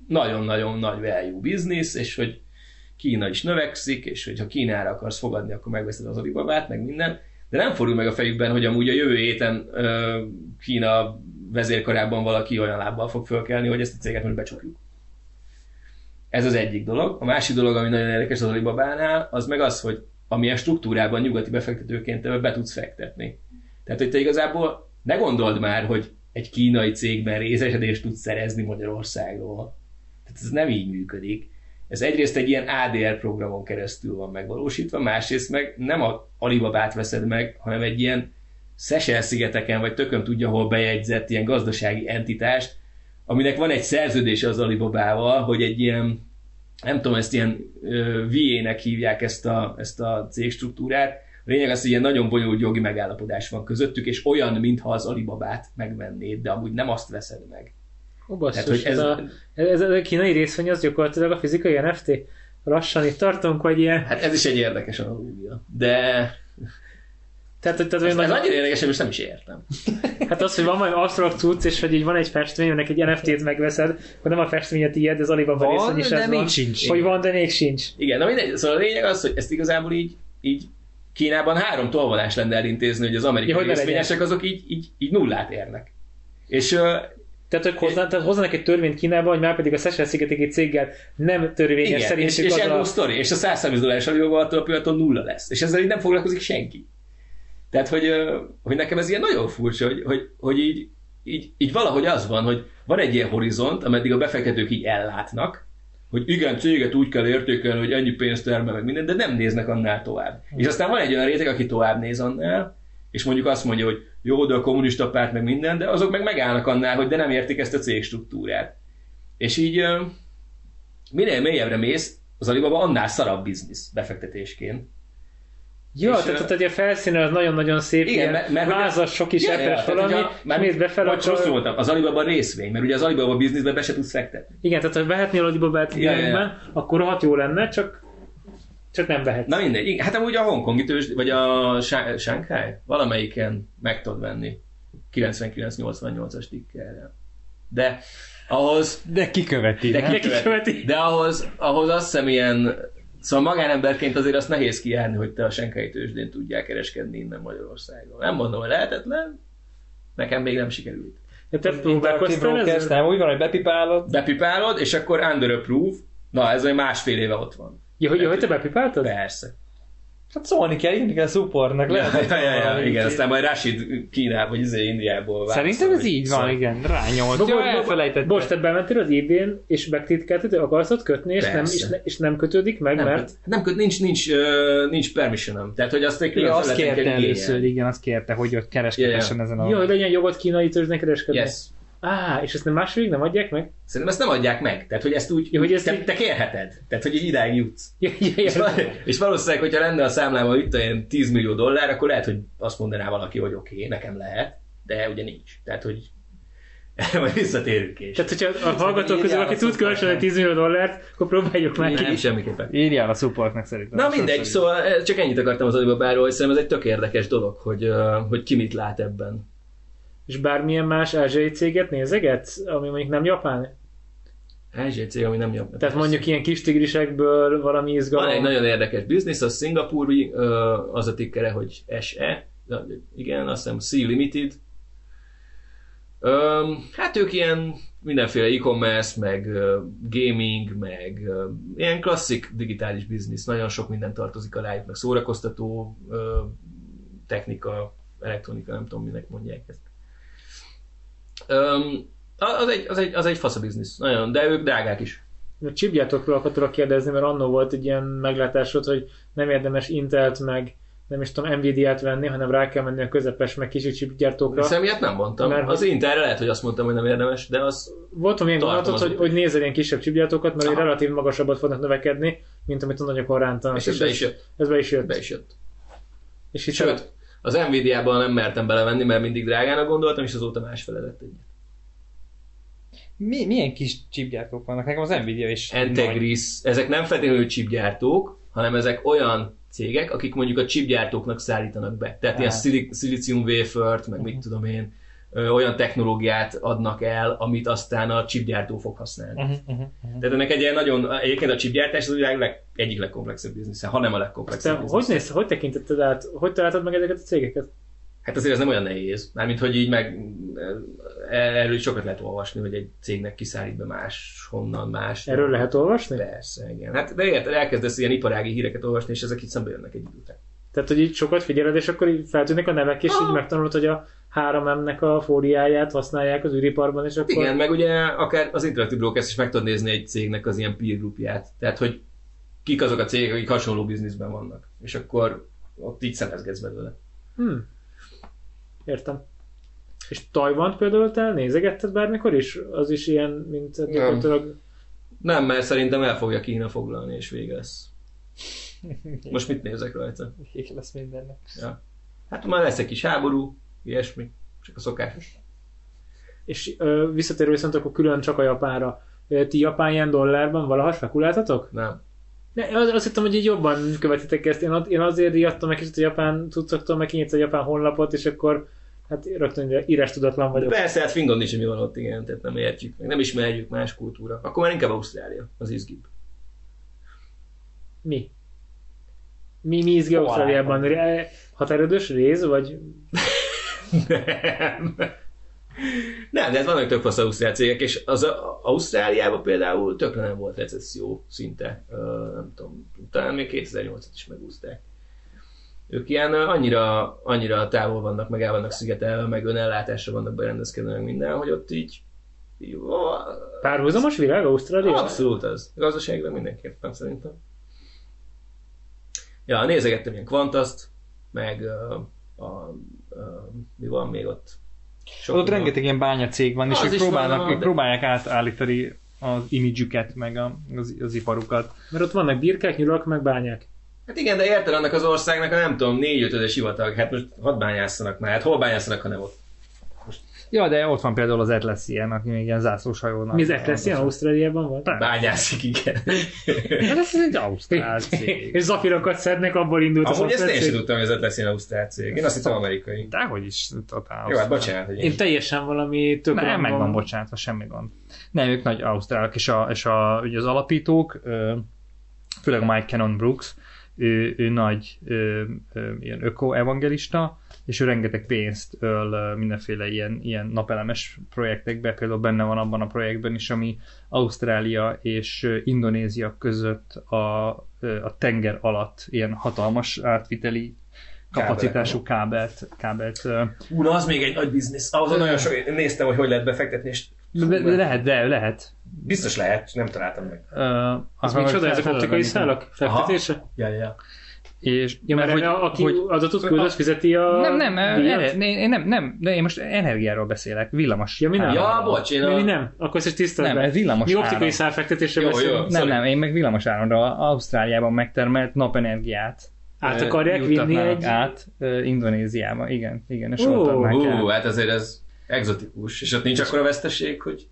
nagyon-nagyon nagy value business, és hogy Kína is növekszik, és hogy ha Kínára akarsz fogadni, akkor megveszed az Alibabát, meg minden, de nem fordul meg a fejükben, hogy amúgy a jövő héten uh, Kína vezérkarában valaki olyan lábbal fog fölkelni, hogy ezt a céget most becsukjuk. Ez az egyik dolog. A másik dolog, ami nagyon érdekes az Alibabánál, az meg az, hogy amilyen struktúrában nyugati befektetőként te be tudsz fektetni. Tehát, hogy te igazából ne gondold már, hogy egy kínai cégben részesedést tudsz szerezni Magyarországról. Tehát ez nem így működik. Ez egyrészt egy ilyen ADR programon keresztül van megvalósítva, másrészt meg nem a Alibabát veszed meg, hanem egy ilyen Szesel szigeteken, vagy tökön tudja, hol bejegyzett ilyen gazdasági entitást, aminek van egy szerződése az Alibabával, hogy egy ilyen, nem tudom, ezt ilyen VA-nek hívják ezt a, ezt a cégstruktúrát, lényeg az, hogy ilyen nagyon bonyolult jogi megállapodás van közöttük, és olyan, mintha az Alibabát megvennéd, de amúgy nem azt veszed meg. Ó, basszus, Tehát, hogy ez, ez, a, ez, a kínai részvény az gyakorlatilag a fizikai NFT? Lassan itt tartunk, hogy ilyen... Hát ez is egy érdekes analógia. De tehát, tehát, ez, ez annyira érdekes, hogy nem is értem. (laughs) Hát az, hogy van majd absztrakt cucc, és hogy így van egy festmény, aminek egy NFT-t megveszed, hogy nem a festmény a tiéd, ez Alibaba részen is de ez még van. sincs. Hogy van, de még sincs. Igen, na mindegy, szóval a lényeg az, hogy ezt igazából így, így Kínában három tolvonás lenne elintézni, hogy az amerikai ja, részvényesek azok így, így, így nullát érnek. És uh, tehát, hogy hozzá, tehát hozzanak egy törvényt Kínában, hogy már pedig a Seychelles szigeteki céggel nem törvényes Igen, szerint. És, és ez a... sztori, és a 130 dolláros a pillanattól nulla lesz. És ezzel így nem foglalkozik senki. Tehát, hogy, hogy nekem ez ilyen nagyon furcsa, hogy, hogy, hogy így, így, így valahogy az van, hogy van egy ilyen horizont, ameddig a befektetők így ellátnak, hogy igen, céget úgy kell értékelni, hogy ennyi pénzt termel, meg minden, de nem néznek annál tovább. És aztán van egy olyan réteg, aki tovább néz annál, és mondjuk azt mondja, hogy jó, de a kommunista párt meg minden, de azok meg megállnak annál, hogy de nem értik ezt a cégstruktúrát. És így minél mélyebbre mész, az Alibaba annál szarabb biznisz befektetésként. Ja, és tehát, tehát a felszínen az nagyon-nagyon szép, igen, ilyen mert, vázas, sok is epes valami, már mész befelé, akkor... rosszul voltam, az Alibaba részvény, mert ugye az Alibaba bizniszben be se tudsz fektetni. Igen, tehát ha vehetnél Alibaba-t ja, ja, ja. akkor rohadt jó lenne, csak csak nem vehet. Na mindegy. Hát amúgy a hongkongi tőzs, vagy a Shanghai, valamelyiken meg tudod venni. 99-88-as tikkerrel. De ahhoz... De kiköveti. De kiköveti. kiköveti. De ahhoz, ahhoz azt hiszem ilyen Szóval magánemberként azért azt nehéz kijárni, hogy te a senkai tőzsdén tudják kereskedni innen Magyarországon. Nem mondom, hogy lehetetlen, nekem még nem sikerült. Ja, te próbálkoztál ezzel? Nem, úgy van, hogy bepipálod. Bepipálod, és akkor under approve. Na, ez egy másfél éve ott van. Ja, hogy, hogy te bepipáltad? Persze. Hát szólni kell, írni kell supportnak. Lehet, ja, ja, ja, ja, igen, aztán majd Rashid Kínából, vagy izé Indiából Szerintem ez így van, igen, rányolt. Jó, elfelejtettem. Most te bementél az ebay és megtitkelted, akarsz ott kötni, és nem, és, ne, és nem kötődik meg, nem, mert... Nem, köt, nincs, nincs, uh, nincs permissionom. Tehát, hogy azt egy külön azt kérte először, igen, azt kérte, hogy ott kereskedhessen yeah, ezen a... Jó, hogy legyen jogot kínai tőzsnek kereskedni. Yes. Á, és ezt nem második nem adják meg? Szerintem ezt nem adják meg. Tehát, hogy ezt úgy, ja, hogy ezt te, így... te kérheted. Tehát, hogy így idáig jutsz. Ja, ja, ja, és, és valószínűleg, hogyha lenne a számlában itt olyan 10 millió dollár, akkor lehet, hogy azt mondaná valaki, hogy oké, okay, nekem lehet, de ugye nincs. Tehát, hogy majd visszatérünk is. Tehát, hogyha a hallgatók közül, aki tud kölcsönni 10 millió dollárt, akkor próbáljuk meg ki. Nem, semmiképpen. Írjál a supportnak szerintem. Na mindegy, szóval eh, csak ennyit akartam az Alibabáról, hogy szerintem ez egy tök érdekes dolog, hogy, hogy ki mit lát ebben. És bármilyen más ázsiai céget nézegetsz, ami mondjuk nem japán? Ázsiai cég, ami nem japán. Tehát mondjuk ilyen kis tigrisekből valami izgalom. Van egy nagyon érdekes biznisz, az szingapúri, az a tikkere, hogy SE, igen, azt hiszem C Limited. Hát ők ilyen mindenféle e-commerce, meg gaming, meg ilyen klasszik digitális biznisz, nagyon sok minden tartozik alájuk, meg szórakoztató technika, elektronika, nem tudom, minek mondják ezt. Um, az egy, az egy, az egy fasz a biznisz, nagyon, de ők drágák is. A chipgyártókról akartalak kérdezni, mert annó volt egy ilyen meglátásod, hogy nem érdemes Intelt meg nem is tudom Nvidia-t venni, hanem rá kell menni a közepes meg kicsi chipgyártókra. Hiszem, ilyet nem mondtam. Mert-. Az Intelre lehet, hogy azt mondtam, hogy nem érdemes, de az... Voltam ilyen gondolatot, hogy, hogy nézel ilyen kisebb chipgyártókat, mert Aha. relatív magasabbat fognak növekedni, mint amit a nagyokon rántanak. És ez be is jött. Ez be is jött. Be is jött. És itt Sőt, az Nvidia-ban nem mertem belevenni, mert mindig drágának gondoltam, és azóta másfele lett egy. Mi, milyen kis chipgyártók vannak? Nekem az Nvidia is nagy. Entegris, ezek nem feltétlenül chipgyártók, hanem ezek olyan cégek, akik mondjuk a chipgyártóknak szállítanak be. Tehát ilyen Á. szili- szilícium wafert, meg mit tudom én, olyan technológiát adnak el, amit aztán a chipgyártó fog használni. Uh-huh, uh-huh, uh-huh. Tehát ennek egy ilyen nagyon, egyébként a chipgyártás az világ leg, egyik legkomplexebb biznisze, ha nem a te legkomplexebb hogy biznisze. néz, hogy tekintetted át, hogy találtad meg ezeket a cégeket? Hát azért ez nem olyan nehéz. Mármint, hogy így meg erről is sokat lehet olvasni, hogy egy cégnek kiszállít be más, honnan más. Erről lehet olvasni? Persze, igen. Hát de érted, elkezdesz ilyen iparági híreket olvasni, és ezek így szembe jönnek egy idő után. Tehát, hogy így sokat figyeled, és akkor így feltűnnek a nevek, és így Ah. megtanulod, hogy a 3M-nek a fóriáját használják az űriparban, és akkor... Igen, meg ugye akár az Interactive Brokers is meg tudod nézni egy cégnek az ilyen peer groupját. Tehát, hogy kik azok a cégek, akik hasonló bizniszben vannak. És akkor ott így szemezgetsz belőle. Hmm. Értem. És Tajvant például te nézegetted bármikor is? Az is ilyen, mint gyakorlatilag... Nem, mert szerintem el fogja Kína foglalni, és vége lesz. (laughs) Most mit nézek rajta? Kék lesz mindennek. Ja. Hát már lesz egy kis háború, ilyesmi, csak a szokásos. És ö, visszatérve viszont akkor külön csak a japánra. Ti japán ilyen dollárban valaha spekuláltatok? Nem. Ne, az, azt hittem, hogy így jobban követitek ezt. Én, én azért riadtam meg kicsit a japán cuccoktól, meg kinyitsz a japán honlapot, és akkor hát rögtön írás tudatlan vagyok. Persze, hát fingon is, mi van ott, igen, tehát nem értjük, meg nem ismerjük más kultúra. Akkor már inkább Ausztrália, az izgibb. Mi? Mi, mi izgi Ausztráliában? Határidős réz, vagy (laughs) nem. Nem, de hát vannak tök fasz Ausztrál cégek, és az a, Ausztráliában például tökre nem volt recesszió szinte. Ö, nem tudom, talán még 2008-at is megúzták. Ők ilyen annyira, annyira távol vannak, meg el vannak szigetelve, meg önellátásra vannak berendezkedve, meg minden, hogy ott így, így ó, párhuzamos világ Ausztrália? Abszolút az. Gazdaságilag mindenképpen szerintem. Ja, nézegettem ilyen kvantaszt, meg uh, a, uh, mi van még ott? Sok Ott minden. rengeteg ilyen bányacég van, és Az ők próbálnak, van, ők de- próbálják átállítani az imidzsüket, meg a, az, az iparukat. Mert ott vannak birkák, nyulak, meg bányák. Hát igen, de érted annak az országnak a nem tudom, négy ötödes sivatag, hát most hadd bányásszanak már, hát hol bányásszanak, ha nem ott? Ja, de ott van például az Atlassian, aki még ilyen zászlós hajónak. Mi ezek lesz ilyen Ausztráliában van? Bányászik, igen. Ez egy ausztrál (laughs) cég. És zafirokat szednek, abból indult a Amúgy ezt én sem tudtam, hogy ez lesz ilyen ausztrál cég. Én azt hittem amerikai. Dehogy is, totál Jó, hát bocsánat, hogy Én én... teljesen valami tök Nem, meg van bocsánatva, semmi gond. Nem, ők nagy ausztrálok, és, a, és a, ugye az alapítók, főleg Mike Cannon Brooks, ő, ő nagy ö, ö, ilyen öko-evangelista, és ő rengeteg pénzt öl mindenféle ilyen, ilyen napelemes projektekbe, például benne van abban a projektben is, ami Ausztrália és Indonézia között a, a tenger alatt ilyen hatalmas átviteli kapacitású kábelt, kábelt Ú, na az még egy nagy biznisz. Ahhoz nagyon sok, néztem, hogy hogy lehet befektetni, és de, de lehet, de lehet. biztos lehet, nem találtam meg. Uh, Az micsoda, ezek optikai szálak fektetése? Ja, ja. És, Ja, mert, hogy- hogy, aki hogy- adatot küld, az fizeti a nem, nem, ener, én nem, nem, de én most energiáról beszélek, villamos. Ja, mi nem? Ja, bocs, én Mi, mi a... nem? Akkor ezt is tiszteld Nem, ez villamos Mi optikai Jó, beszélünk. jó. Nem, Sorry. nem, én meg villamos áramra Ausztráliában megtermelt napenergiát Át akarják vinni egy... át Indonéziába, igen, igen, és Ó, ott hát azért ez exotikus. És ott nincs akkora veszteség, hogy...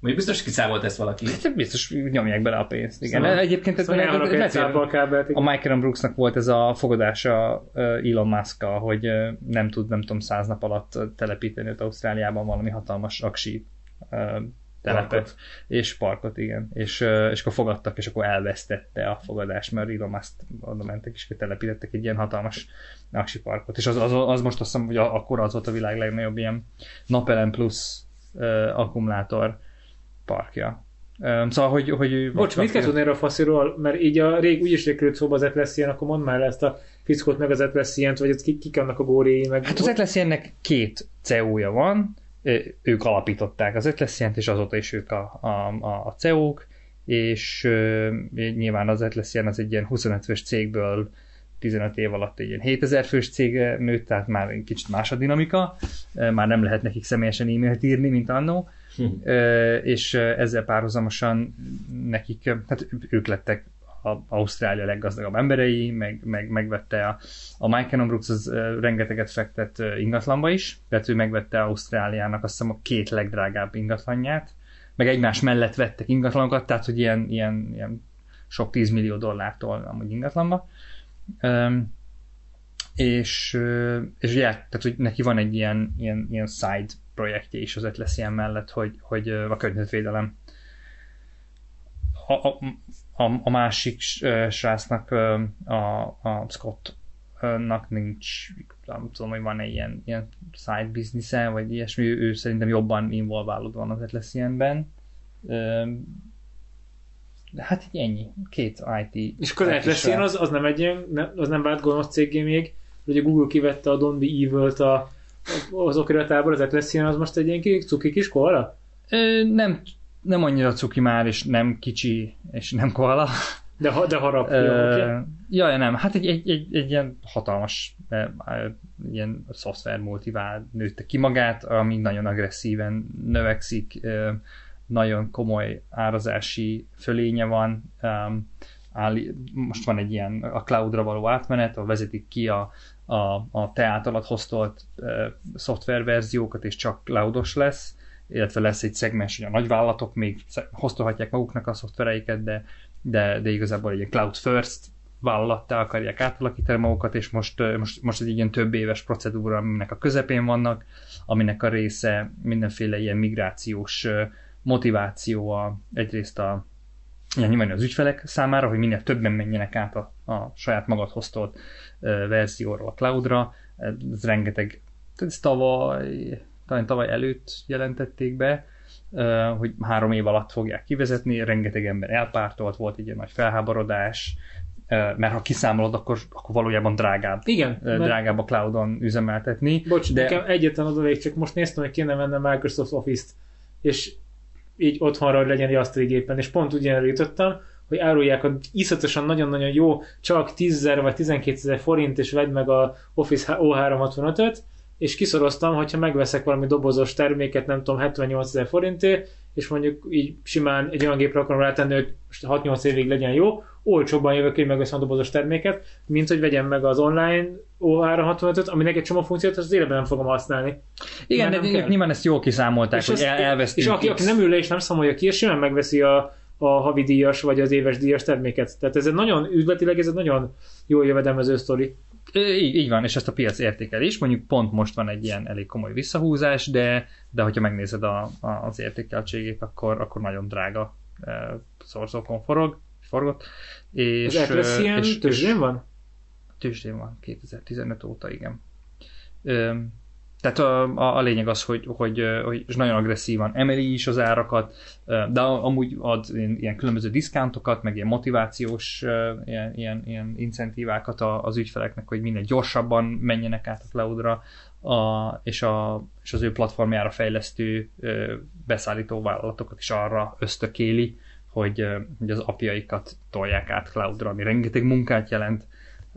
Mondjuk biztos kiszámolt ezt valaki. Hát Biztos nyomják bele a pénzt, igen. Szóval- Egyébként ez Szóval elharap egy szábbal kábelt. A Aaron Brooksnak volt ez a fogadása ö, Elon musk hogy ö, nem tud, nem tudom, száz nap alatt telepíteni ott Ausztráliában valami hatalmas aksi ö, telepet. Parkot. És parkot, igen. És, és akkor fogadtak, és akkor elvesztette a fogadást, mert Elon Musk oda mentek, és telepítettek egy ilyen hatalmas aksi parkot. És az, az, az most azt hiszem, hogy akkor az volt a világ legnagyobb ilyen napelem plusz akkumulátor parkja. Ö, Szóval, hogy... hogy Bocs, mit kell tudni erről a fasziról? Mert így a rég úgyis került szóba az Atlassian, akkor mondd már le ezt a fickót meg az Atlassian-t, vagy ez kik, kik annak a góréi, meg... Hát az Atlassiannek két CEO-ja van, ö, ők alapították az Atlassian-t, és azóta is ők a, a, a, a CEO-k, és uh, nyilván az Atlassian az egy ilyen 25 fős cégből 15 év alatt egy ilyen 7000 fős cég nőtt, tehát már egy kicsit más a dinamika, már nem lehet nekik személyesen e-mailt írni, mint annó, és ezzel párhuzamosan nekik, hát ők lettek a Ausztrália leggazdagabb emberei, meg, meg megvette a, a Mike Brooks az rengeteget fektet ingatlanba is, tehát ő megvette Ausztráliának azt hiszem a két legdrágább ingatlanját, meg egymás mellett vettek ingatlanokat, tehát hogy ilyen, ilyen, ilyen sok tízmillió dollártól amúgy ingatlanba. Um, és, és ugye, tehát, hogy neki van egy ilyen, ilyen, ilyen side projektje is az ilyen mellett, hogy, hogy a környezetvédelem a, a, a, a másik srácnak, a, a Scottnak nincs, nem tudom, hogy van-e ilyen, ilyen side business vagy ilyesmi, ő, szerintem jobban involválódva van az Atlassianben. Hát így ennyi. Két IT. És akkor Atlassian az, az nem egy ilyen, az nem vált gonosz cégé még, hogy a Google kivette a Don't Be Evil-t a, az okiratából, az Atlassian az most egy ilyen cuki kis koala? nem nem annyira cuki már, és nem kicsi, és nem koala. De, ha, de harap. Uh, okay. Jaj, nem. Hát egy, egy, egy, egy ilyen hatalmas ilyen szoftver multivál nőtte ki magát, ami nagyon agresszíven növekszik, nagyon komoly árazási fölénye van. Áll, most van egy ilyen a cloudra való átmenet, ahol vezetik ki a, a, a te általad hoztolt szoftververziókat, és csak cloudos lesz illetve lesz egy szegmens, hogy a nagyvállalatok még hoztolhatják maguknak a szoftvereiket, de, de, de igazából egy cloud first vállalattá akarják átalakítani magukat, és most, most, most egy ilyen több éves procedúra, aminek a közepén vannak, aminek a része mindenféle ilyen migrációs motiváció a, egyrészt a nyilván az ügyfelek számára, hogy minél többen menjenek át a, a saját magad hoztolt verzióról a cloudra. Ez rengeteg, ez tavaly, talán tavaly előtt jelentették be, hogy három év alatt fogják kivezetni, rengeteg ember elpártolt, volt egy ilyen nagy felháborodás, mert ha kiszámolod, akkor, akkor valójában drágább. Igen. Drágább a cloudon üzemeltetni. Bocs, de... nekem egyetlen az csak most néztem, hogy kéne mennem Microsoft Office-t, és így otthonra, legyen egy gépen, és pont ugyanerre jutottam, hogy árulják a iszatosan nagyon-nagyon jó, csak 10 vagy 12 ezer forint, és vedd meg a Office O365-öt, és kiszoroztam, hogyha megveszek valami dobozos terméket, nem tudom, 78 ezer forintért, és mondjuk így simán egy olyan gépre akarom rátenni, hogy 6-8 évig legyen jó, olcsóbban jövök, hogy megveszem a dobozos terméket, mint hogy vegyem meg az online O365-öt, aminek egy csomó funkciót az életben nem fogom használni. Igen, de kell. nyilván ezt jól kiszámolták, és hogy el, elvesztünk. És aki, aki nem ül le és nem számolja ki, és simán megveszi a, a havidíjas vagy az éves díjas terméket. Tehát ez egy nagyon üzletileg, ez egy nagyon jó jövedelmező sztori. Így, így van, és ezt a piac értékel is. Mondjuk pont most van egy ilyen elég komoly visszahúzás, de, de hogyha megnézed a, a, az értékeltségét, akkor, akkor nagyon drága e, szorzókon forog, forgott. És, az Atlas ilyen tőzsdén van? Tőzsdén van, 2015 óta, igen. Tehát a, a, a lényeg az, hogy, hogy, hogy nagyon agresszívan emeli is az árakat, de amúgy ad ilyen különböző diszkántokat, meg ilyen motivációs ilyen, ilyen, ilyen incentívákat az ügyfeleknek, hogy minél gyorsabban menjenek át a cloudra, a, és, a, és az ő platformjára fejlesztő beszállító vállalatokat is arra ösztökéli, hogy, hogy az apjaikat tolják át cloudra, ami rengeteg munkát jelent,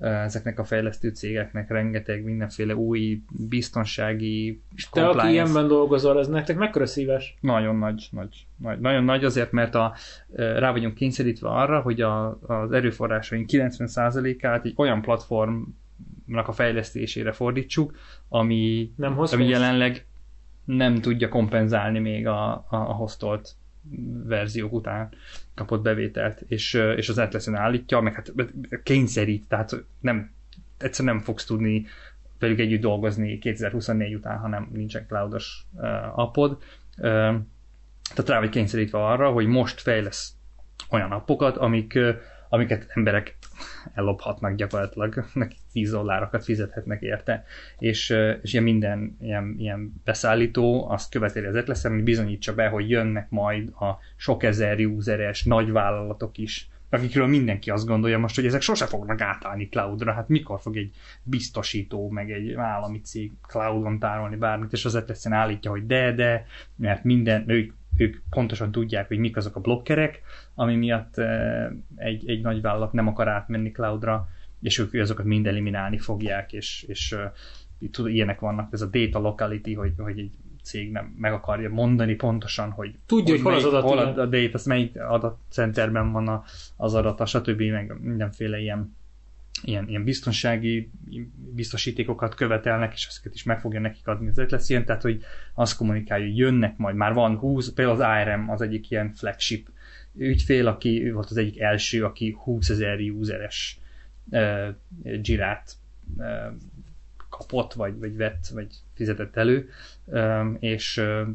ezeknek a fejlesztő cégeknek rengeteg mindenféle új biztonsági És te, aki ilyenben dolgozol, ez nektek mekkora szíves? Nagyon nagy, nagy, nagy, nagyon nagy azért, mert a, rá vagyunk kényszerítve arra, hogy a, az erőforrásaink 90%-át egy olyan platformnak a fejlesztésére fordítsuk, ami, nem ami jelenleg nem tudja kompenzálni még a, a, a hostolt verziók után kapott bevételt, és, és az Atlassian állítja, meg hát kényszerít, tehát nem, egyszerűen nem fogsz tudni velük együtt dolgozni 2024 után, ha nem nincsen cloudos uh, appod. Uh, tehát rá vagy kényszerítve arra, hogy most fejlesz olyan appokat, amik, uh, amiket emberek ellophatnak gyakorlatilag, neki 10 dollárokat fizethetnek érte, és, és ilyen minden ilyen, ilyen beszállító azt követeli az Atlassian, hogy bizonyítsa be, hogy jönnek majd a sok ezer useres nagyvállalatok is, akikről mindenki azt gondolja most, hogy ezek sose fognak átállni cloudra, hát mikor fog egy biztosító, meg egy állami cég cloudon tárolni bármit, és az Atlassian állítja, hogy de, de, mert minden, ők, ők pontosan tudják, hogy mik azok a blokkerek, ami miatt egy, egy nagy vállalat nem akar átmenni cloudra, és ők azokat mind eliminálni fogják, és, és tud, ilyenek vannak, ez a data locality, hogy, hogy egy cég nem meg akarja mondani pontosan, hogy tudja, hogy, hogy hol az adat, hol a, a data, az melyik adatcenterben van a, az adat, stb. meg mindenféle ilyen ilyen, ilyen biztonsági biztosítékokat követelnek, és ezeket is meg fogja nekik adni az lesz ilyen, tehát hogy azt kommunikálja, hogy jönnek majd, már van 20, például az IRM az egyik ilyen flagship ügyfél, aki volt az egyik első, aki 20 ezer useres uh, girát uh, kapott, vagy, vagy vett, vagy fizetett elő, um, és uh,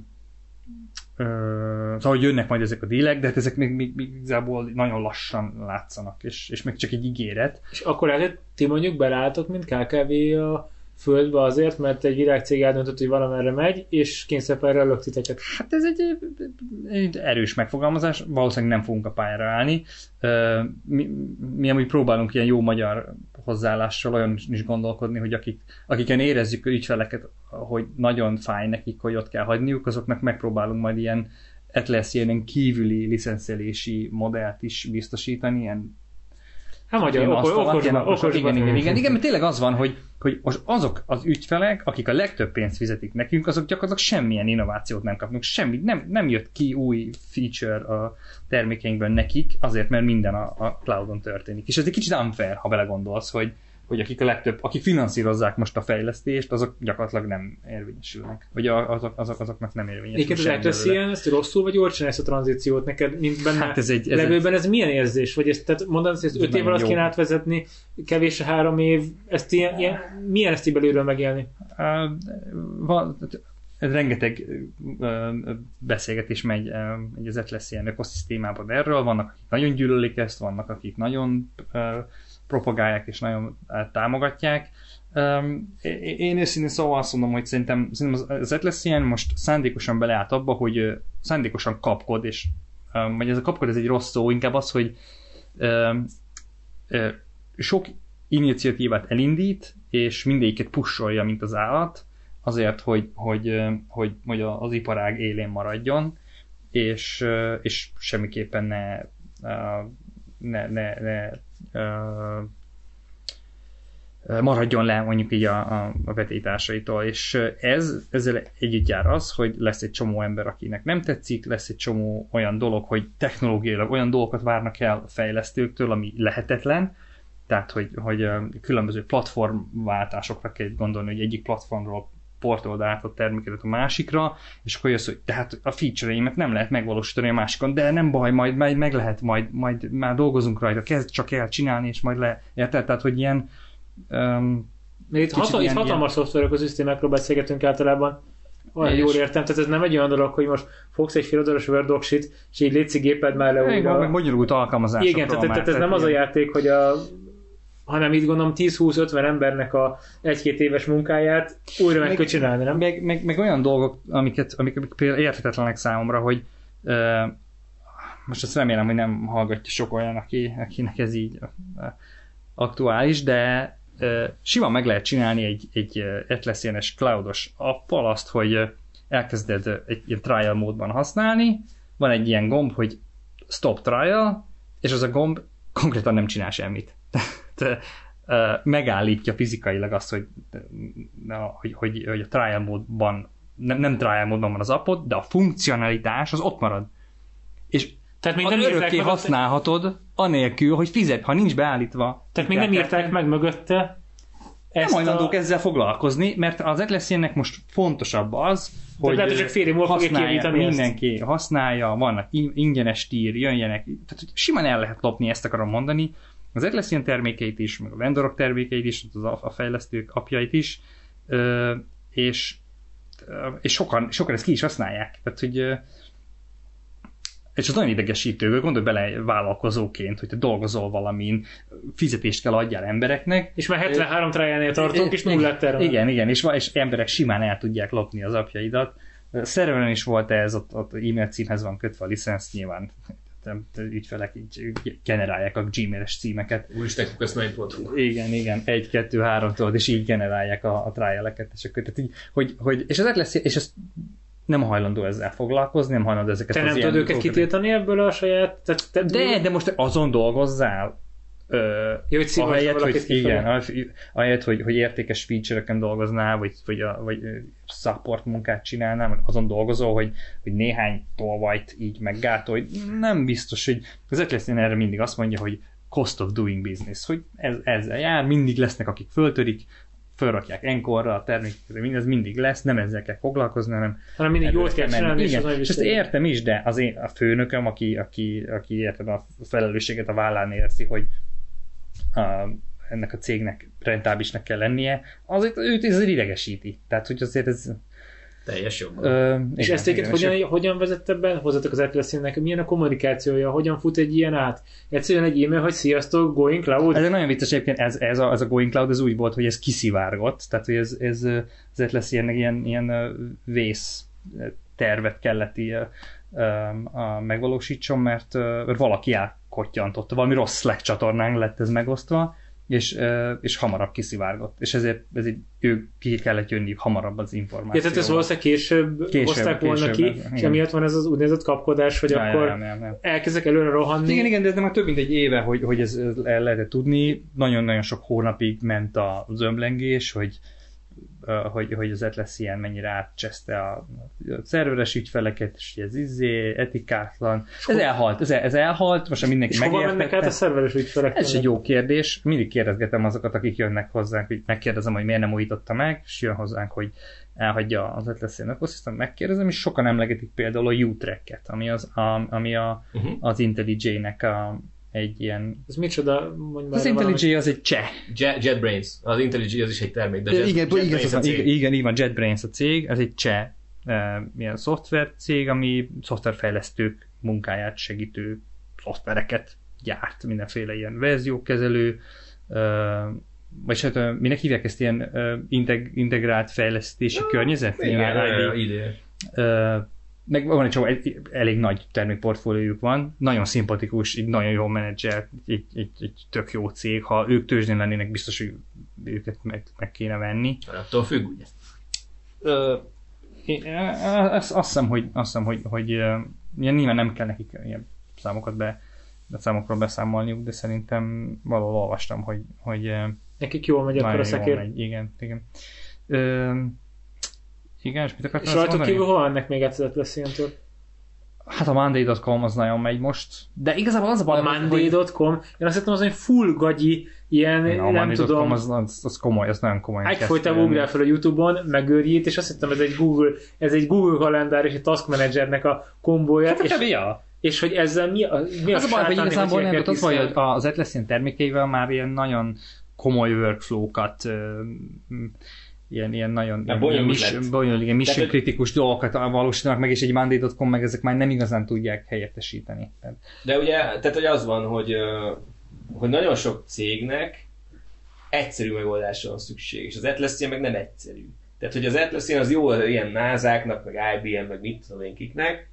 szóval, jönnek majd ezek a dílek, de hát ezek még, még, még igazából nagyon lassan látszanak, és, és még csak egy ígéret. És akkor el, ti mondjuk belálltok, mint KKV a földbe azért, mert egy virágcég eldöntött, hogy valamerre megy, és kényszerpályára lökt titeket. Hát ez egy, egy erős megfogalmazás, valószínűleg nem fogunk a pályára állni. Mi, mi amúgy próbálunk ilyen jó magyar hozzáállással olyan is gondolkodni, hogy akik, akiken érezzük ügyfeleket, hogy nagyon fáj nekik, hogy ott kell hagyniuk, azoknak megpróbálunk majd ilyen Atlassian kívüli licenszelési modellt is biztosítani, ilyen Hát magyar, okos, okos, okos, igen, igen, igen, igen, mert (laughs) tényleg az van, hogy, hogy most azok az ügyfelek, akik a legtöbb pénzt fizetik nekünk, azok gyakorlatilag semmilyen innovációt nem kapnak, semmi, nem, nem jött ki új feature a termékeinkben nekik, azért, mert minden a, a cloudon történik. És ez egy kicsit unfair, ha belegondolsz, hogy, hogy akik a legtöbb, akik finanszírozzák most a fejlesztést, azok gyakorlatilag nem érvényesülnek. Vagy azok, azok azoknak nem érvényesülnek. Az lesz ilyen, ezt rosszul vagy jól csinálsz a tranzíciót neked, mint benne hát ez egy, ez levőben, ez milyen érzés? Vagy ezt, tehát mondasz, hogy ezt öt év alatt kéne átvezetni, kevés a három év, ezt ilyen, ilyen, milyen ezt így belülről megélni? Uh, van, rengeteg uh, beszélgetés megy uh, az Atlas ilyen ökoszisztémában erről, vannak, akik nagyon gyűlölik ezt, vannak, akik nagyon uh, propagálják és nagyon eh, támogatják. Én őszintén szóval azt mondom, hogy szerintem, szerintem az Atlassian most szándékosan beleállt abba, hogy szándékosan kapkod, és vagy ez a kapkod ez egy rossz szó, inkább az, hogy sok iniciatívát elindít, és mindegyiket pusolja, mint az állat, azért, hogy, hogy, hogy, hogy az iparág élén maradjon, és, és semmiképpen ne, ne, ne, ne maradjon le mondjuk így a, a, a vetélytársaitól, és ez, ezzel együtt jár az, hogy lesz egy csomó ember, akinek nem tetszik, lesz egy csomó olyan dolog, hogy technológiailag olyan dolgokat várnak el a fejlesztőktől, ami lehetetlen, tehát, hogy, hogy különböző platformváltásokra kell gondolni, hogy egyik platformról portold át a termékedet a másikra, és akkor jössz, hogy tehát a feature-eimet nem lehet megvalósítani a másikon, de nem baj, majd, majd meg lehet, majd, majd már dolgozunk rajta, kezd csak el csinálni, és majd le, érted? Tehát, hogy ilyen um, itt, hatal, ilyen, itt hatalmas ilyen... üsztémekről beszélgetünk általában, olyan és... jól értem, tehát ez nem egy olyan dolog, hogy most fogsz egy fél Word docsit, és így létszik géped már le újra. Meg bonyolult alkalmazásokról Igen, tehát, tehát ez nem az a játék, hogy a hanem itt gondolom 10-20-50 embernek a egy-két éves munkáját újra meg, meg kell csinálni, nem? Meg, meg, meg, olyan dolgok, amiket, amik, amik például érthetetlenek számomra, hogy uh, most azt remélem, hogy nem hallgatja sok olyan, aki, akinek ez így aktuális, de uh, simán meg lehet csinálni egy, egy Atlassian-es cloudos appal azt, hogy elkezded egy ilyen trial módban használni, van egy ilyen gomb, hogy stop trial, és az a gomb konkrétan nem csinál semmit (laughs) megállítja fizikailag azt, hogy, hogy, hogy, hogy a trial módban, nem, nem trial módban van az appod, de a funkcionalitás az ott marad. És tehát még nem örökké használhatod, anélkül, hogy fizet, ha nincs beállítva. Tehát még nem írták meg mögötte ezt nem hajlandók a... ezzel foglalkozni, mert az Atlassiannek most fontosabb az, hogy lehet, csak fél használja, mindenki ezt. használja, vannak ingyenes tír, jöjjenek, tehát simán el lehet lopni, ezt akarom mondani, az Atlassian termékeit is, meg a vendorok termékeit is, az a fejlesztők apjait is, és, és sokan, sokan ezt ki is használják. Tehát, hogy és az nagyon idegesítő, gondolj bele vállalkozóként, hogy te dolgozol valamin, fizetést kell adjál embereknek. És már 73 trájánél tartunk, és nullát termel. Igen, igen, és, és emberek simán el tudják lopni az apjaidat. Szerveren is volt ez, ott, ott e-mail címhez van kötve a licensz, nyilván ügyfelek így generálják a Gmail-es címeket. Úristen, ezt mail.hu. Igen, igen, egy, kettő, három tudod, és így generálják a, a trial-eket, és akkor, tehát így, hogy, hogy, és ez lesz, és ez nem hajlandó ezzel foglalkozni, nem hajlandó ezeket Te az nem tudod őket kitiltani ebből a saját... Tehát te, De, de most azon dolgozzál, Ö, Jó, hogy ahelyett, hogy, igen, ahelyett, ahelyett, hogy, hogy értékes feature-eken dolgoznál, vagy, vagy, a, vagy support munkát csinálnál, meg azon dolgozol, hogy, hogy néhány tolvajt így meggátolj. Nem biztos, hogy az Atlassian erre mindig azt mondja, hogy cost of doing business, hogy ez, ezzel jár, mindig lesznek, akik föltörik, fölrakják enkorra a termékekre, mindez mindig lesz, nem ezzel kell foglalkozni, hanem hanem mindig jót kell csinálni, és az Igen, nagy és ezt értem is, de az én, a főnököm, aki, aki, aki érted, a felelősséget a vállán érzi, hogy ennek a cégnek rentábilisnek kell lennie, azért őt ez idegesíti. Tehát, hogy azért ez... Teljes. Ö, És igen, ezt egyébként hogyan, hogyan vezette be hozzátok az Atlassiannek? Milyen a kommunikációja? Hogyan fut egy ilyen át? Egyszerűen egy e-mail, hogy sziasztok, going cloud? Ez nagyon vicces egyébként, ez, ez, a, ez a Going Cloud, ez úgy volt, hogy ez kiszivárgott, tehát hogy ez, ez, ez lesz ilyen, ilyen, vész tervet kellett így, megvalósítson, mert, valaki elkottyantotta, valami rossz Slack csatornán lett ez megosztva, és, és hamarabb kiszivárgott, és ezért ez így, ő ki kellett jönni hamarabb az Ja, információval. tehát ezt valószínűleg később, Később, hozták volna később, ki, és emiatt van ez az úgynevezett kapkodás, hogy Ja, ja, akkor ja, ja, ja. elkezdek előre rohanni. Igen, igen, de ez nem már több mint egy éve, hogy, hogy ez, ez el lehetett tudni. Nagyon-nagyon sok hónapig ment a zömlengés, hogy, hogy, hogy az Atlassian mennyire átcseszte a, a szerveres ügyfeleket, és hogy ez izé, etikátlan. Ez elhalt, ez, ez elhalt, most mindenki és hova mennek át a megértette. szerveres ügyfelek? Ez egy jó kérdés. Mindig kérdezgetem azokat, akik jönnek hozzánk, hogy megkérdezem, hogy miért nem újította meg, és jön hozzánk, hogy elhagyja az Atlassian ökoszisztém, megkérdezem, és sokan emlegetik például a U-Track-et, ami, az, a, ami a, Uh-huh. az IntelliJ-nek a, egy ilyen... Ez micsoda? Mondj már Az. IntelliJ az egy cseh. Jet, JetBrains. Az IntelliJ az is egy termék, de Jet, igen, igen, JetBrains a igen, cég. igen, igen, így van, JetBrains a cég, ez egy cseh e, ilyen szoftver cég, ami szoftverfejlesztők munkáját segítő szoftvereket gyárt, mindenféle ilyen verziókezelő, e, vagy hát e, minek hívják ezt ilyen integ, integrált fejlesztési környezet? Igen, Ilyen meg van egy csomó, egy, elég nagy termékportfóliójuk van, nagyon szimpatikus, így nagyon jó menedzser, egy, egy, egy tök jó cég, ha ők tőzsdén lennének, biztos, hogy őket meg, meg kéne venni. Attól függ, ugye? Ö, én- azt, azt hiszem, hogy, azt hiszem, hogy, hogy ilyen nyilván nem kell nekik ilyen számokat be, de számokról beszámolniuk, de szerintem valahol olvastam, hogy, hogy Nekik jól megy akkor a szekér. megy. Igen, igen. Ö, igen, és mit akartam És rajtuk kívül hol mennek még át az Atlassian-től? Hát a Monday.com az nagyon megy most, de igazából az a baj, A Monday.com, én azt hittem az, hogy full gagyi, ilyen, hogy a nem tudom, az, az, az, komoly, az nagyon komoly. egyfolytában ugrál fel a Youtube-on, megőrjít, és azt hittem ez egy Google, ez egy Google kalendár és egy Task Managernek a kombója, Hát, és, ja. és hogy ezzel mi a, mi Az a baj, hogy igazából nem, ott van, hogy az Atlassian termékeivel már ilyen nagyon komoly workflow-kat ilyen, ilyen nagyon Már ilyen, lett. bonyolult, igen, mission kritikus dolgokat valósítanak meg, és egy Monday.com meg ezek már nem igazán tudják helyettesíteni. De ugye, tehát hogy az van, hogy, hogy nagyon sok cégnek egyszerű megoldásra van szükség, és az Atlassian meg nem egyszerű. Tehát, hogy az Atlassian az jó ilyen názáknak, meg IBM, meg mit tudom én kiknek,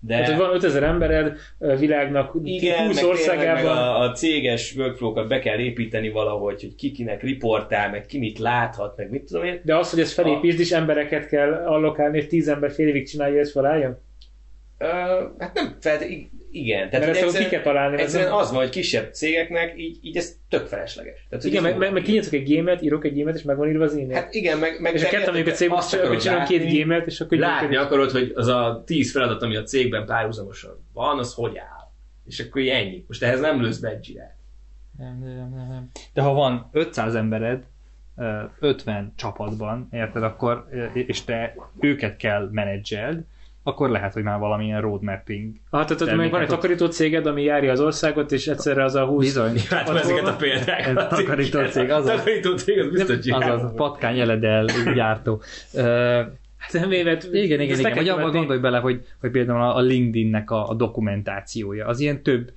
de... Hát, hogy van 5000 embered világnak Igen, 20 meg, tényleg, meg országában, a, a céges workflow-kat be kell építeni valahogy, hogy ki kinek riportál, meg ki mit láthat, meg mit tudom én. de az, hogy ezt felépítsd, és embereket kell allokálni, és 10 ember fél évig csinálja, ezt felálljon? Ö, hát nem felt, igen. Tehát Mert hogy ezt akkor ki kell találni. egyszerűen nem- az van, hogy kisebb cégeknek így, így ez tök felesleges. Tehát, hogy Igen, meg, meg, meg kinyitok egy gémet, írok egy gémet, és meg van írva az e-mail. Hát igen, meg, meg és a kettő mondjuk a cég, azt csak akarod csinálom két gémet, és akkor Látni akarod, hogy az a tíz feladat, ami a cégben párhuzamosan van, az hogy áll. És akkor így ennyi. Most ehhez nem lősz badge De ha van 500 embered, ö, 50 csapatban, érted, akkor, és te őket kell menedzseld, akkor lehet, hogy már valamilyen roadmapping. Ah, tehát ott még van egy takarító céged, ami járja az országot, és egyszerre az a 20... Bizony. Látom ezeket a példákat. Takarító cég, az a- Takarító cég, az biztos Az az patkány eledel gyártó. Hát nem évet... Igen, igen, igen. Vagy abban gondolj bele, hogy, hogy például a a LinkedIn-nek a, a dokumentációja, az ilyen több,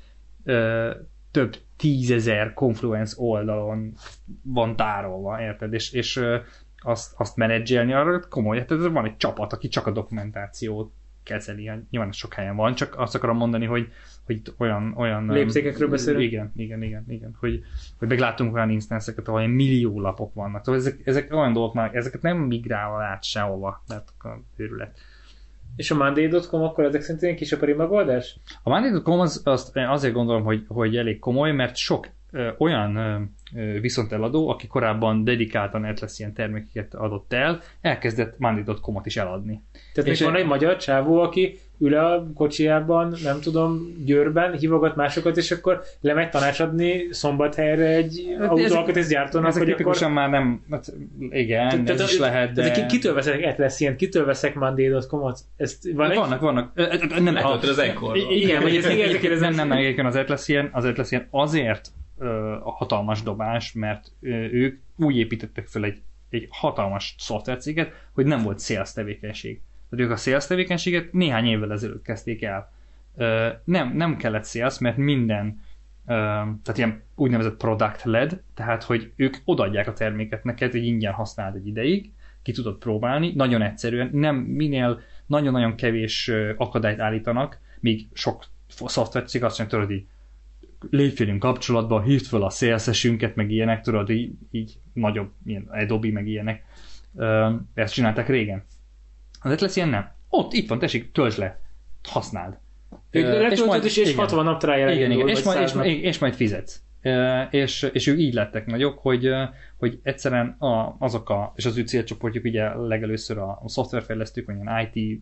ö, több tízezer Confluence oldalon van tárolva, érted? És, és azt, azt menedzselni arra komoly, hát ez van egy csapat, aki csak a dokumentációt kezeli. Nyilván sok helyen van, csak azt akarom mondani, hogy, hogy itt olyan, olyan Léptékekről beszélünk? Igen, igen, igen, igen. Hogy, hogy meg látunk olyan instanszeket, ahol millió lapok vannak. Szóval ezek, ezek olyan dolgok már, ezeket nem migrál át sehova, tehát a őrület. És a Monday.com akkor ezek szerint ilyen kisapari megoldás? A Monday.com az, azt azért gondolom, hogy, hogy elég komoly, mert sok olyan viszonteladó, aki korábban dedikáltan Atlas ilyen termékeket adott el, elkezdett Monday.com-ot is eladni. Tehát és van egy magyar csávó, aki ül a kocsijában, nem tudom, Győrben, hívogat másokat, és akkor lemegy tanácsadni szombathelyre egy hát autóalkatrészgyártónak, hogy akkor... már nem, hát igen, tehát, ez is lehet, de... Tehát kitől veszek Atlas ilyen, kitől veszek Monday.com-ot? Ezt van egy... Vannak, vannak. Nem, hát, az ekkor. Igen, vagy ez igen, nem, nem, nem, az Atlas ilyen, az Atlas ilyen azért a hatalmas dobás, mert ők úgy építettek fel egy, egy hatalmas szoftvercéget, hogy nem volt sales tevékenység. Tehát ők a sales tevékenységet néhány évvel ezelőtt kezdték el. Nem, nem kellett sales, mert minden tehát ilyen úgynevezett product led, tehát hogy ők odaadják a terméket neked, hogy ingyen használd egy ideig, ki tudod próbálni, nagyon egyszerűen, nem minél nagyon-nagyon kevés akadályt állítanak, míg sok szoftvercég azt mondja, tudod, lépjünk kapcsolatba, hívd fel a szélszesünket, meg ilyenek, tudod, így, így nagyobb, ilyen Adobe, meg ilyenek. Ezt csinálták régen. Az ilyen nem. Ott, itt van, tessék, töltsd le, használd. Uh, és, majd, és, és igen, 60 nap igen, igen, és, majd, és, és majd fizetsz. És, és ők így lettek nagyok, hogy, hogy egyszerűen a, azok a, és az ő célcsoportjuk ugye legelőször a, a szoftverfejlesztők, vagy ilyen IT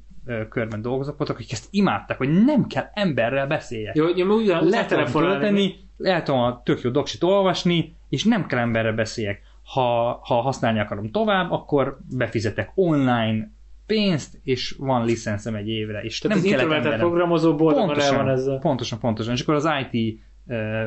körben dolgozók voltak, akik ezt imádták, hogy nem kell emberrel beszéljek. Jó, jó, ugyan, le tudom tölteni, lehet a tök jó doksit olvasni, és nem kell emberrel beszéljek. Ha, ha használni akarom tovább, akkor befizetek online pénzt, és van licenszem egy évre. És Tehát nem az introvertált programozó boldogan el van ezzel. Pontosan, pontosan. És akkor az IT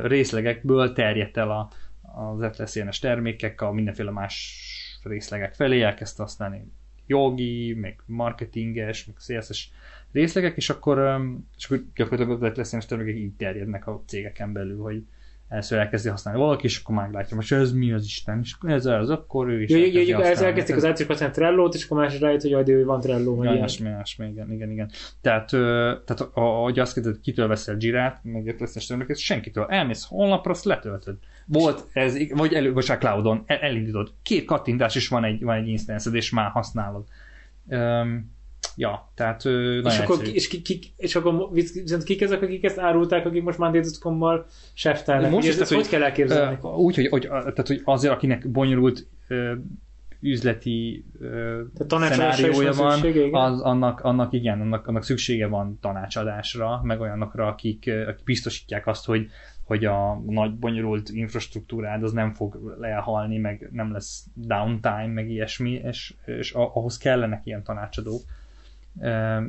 részlegekből terjedt el a, az Atlas termékek a mindenféle más részlegek felé, elkezdte használni jogi, meg marketinges, meg CSS részlegek, és akkor, és akkor gyakorlatilag az Atlas termékek így terjednek a cégeken belül, hogy először elkezdi használni valaki, és akkor meglátja, hogy ez mi az Isten, és ez az, akkor ő is jó, elkezdi jó, használni. elkezdték az egyszerűen használni Trello-t, és akkor más rájött, hogy jaj, van Trello, vagy ja, ilyesmi, ilyesmi, igen, igen, igen. Tehát, tehát ahogy azt kérdezed, kitől veszel Girát, meg ezt ezt senkitől. Elmész honlapra, azt letöltöd. Volt ez, vagy elő, vagy cloudon, el, elindítod. Két kattintás is van egy, van egy instance és már használod. Um, Ja, tehát és akkor, és, ki, ki, és akkor viszont kik ezek, akik ezt árulták, akik most Monday.com-mal seftelnek? Most ezt, ezt hogy, hogy kell elképzelni? Úgy, hogy, hogy, tehát, hogy azért, akinek bonyolult üzleti uh, szenáriója van, az, annak, annak igen, annak, annak szüksége van tanácsadásra, meg olyanokra, akik, akik biztosítják azt, hogy, hogy a nagy bonyolult infrastruktúrád az nem fog elhalni, meg nem lesz downtime, meg ilyesmi, és, és ahhoz kellenek ilyen tanácsadók.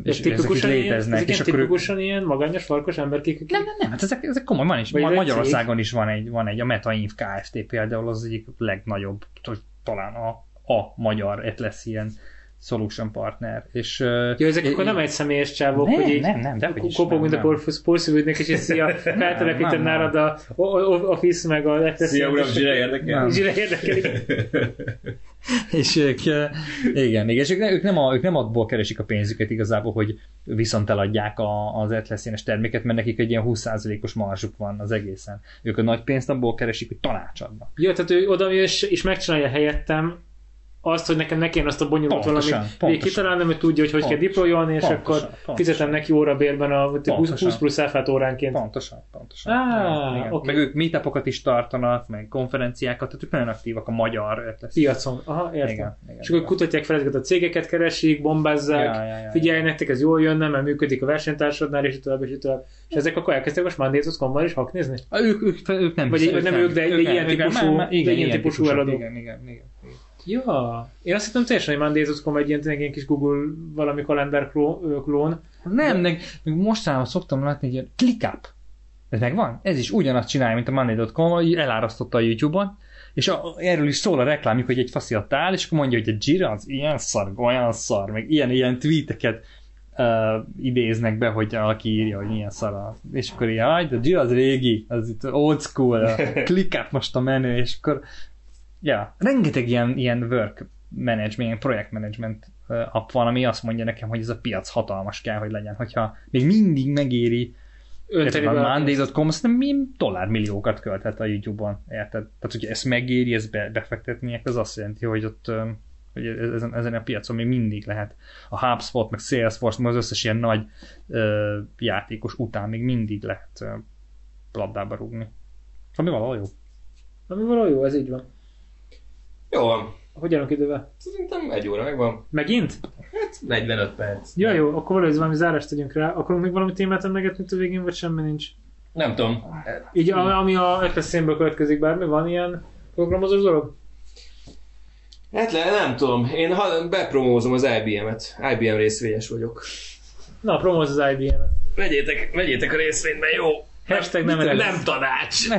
És, és ezek léteznek. Ilyen, és akkor tipikusan ilyen magányos, farkos emberkék? Nem, nem, nem, hát ezek, ezek komoly, van is. Vagy Magyarországon is van egy, van egy, a MetaInf Kft. például az egyik legnagyobb, talán a, a magyar Atlassian solution partner. És, Jó, ezek é, akkor nem egy személyes csávok, nem, hogy így nem, nem, de kopog, mint a porszívődnek, és szia, feltelepíted nálad a Office meg a Szia, uram, zsire érdekel. Zsire érdekel. (laughs) és ők, igen, igen, és ők, ők, nem a, ők nem abból keresik a pénzüket igazából, hogy viszont eladják a, az Atlas terméket, mert nekik egy ilyen 20%-os marzsuk van az egészen. Ők a nagy pénzt abból keresik, hogy tanácsadnak. Jó, tehát ő oda és, és megcsinálja helyettem, azt, hogy nekem ne kéne azt a bonyolult pontosan, valamit pontosan. kitalálnom, hogy tudja, hogy hogy pontosan, kell deployolni, és pontosan, akkor pontosan. fizetem neki óra bérben a 20, 20 plusz f óránként. Pontosan, pontosan. Ah, igen. Okay. Meg ők meetupokat is tartanak, meg konferenciákat, tehát ők nagyon aktívak a magyar piacon. Aha, értem. Igen, igen, és akkor igen. kutatják fel ezeket a cégeket, keresik, bombázzák, ja, ja, ja, figyelj, nektek ez jól jönne, mert működik a versenytársadnál, és tovább, és tovább. És ezek akkor elkezdtek most Mandézus.com-mal is haknézni? Ők, ők, ők nem. Vagy, nem ők, de egy ilyen típusú, ilyen típusú eladó. Igen, igen, igen. Ja, én azt hittem teljesen, hogy Mondays.com egy ilyen, ilyen kis Google valami kalender klón. Nem, meg, meg mostanában szoktam látni egy ilyen ClickUp. Ez megvan? Ez is ugyanazt csinálja, mint a Monday.com, hogy elárasztotta a YouTube-on, és a, erről is szól a reklámjuk, hogy egy fasziat áll, és akkor mondja, hogy a Jira az ilyen szar, olyan szar, meg ilyen, ilyen tweeteket uh, idéznek be, hogy aki írja, hogy ilyen szar. És akkor ilyen, de Jira az régi, az itt old school, a (laughs) ClickUp most a menő, és akkor Ja, rengeteg ilyen, ilyen work management, ilyen projektmanagement app van, ami azt mondja nekem, hogy ez a piac hatalmas kell, hogy legyen. Hogyha még mindig megéri a Monday.com, azt nem mi dollármilliókat költhet a YouTube-on, érted? Tehát, hogyha ezt megéri, ezt be, befektetni, az azt jelenti, hogy ott hogy e- ezen, ezen a piacon még mindig lehet a HubSpot, meg Salesforce, meg az összes ilyen nagy ö, játékos után még mindig lehet ö, labdába rúgni. Ami valahol jó. Ami való jó, ez így van. Jó van. Hogy állunk idővel? Szerintem egy óra megvan. Megint? Hát 45 perc. Ja, jó, akkor valami valami zárást tegyünk rá. Akarunk még valami témát emlegetni a végén, vagy semmi nincs? Nem tudom. Így, ami a FSZ-ből következik, bármi, van ilyen programozós dolog? Hát le, nem tudom. Én ha, bepromózom az IBM-et. IBM részvényes vagyok. Na, promóz az IBM-et. Vegyétek, vegyétek a részvényt, mert jó. Hashtag nem nem, nem tanács. (laughs)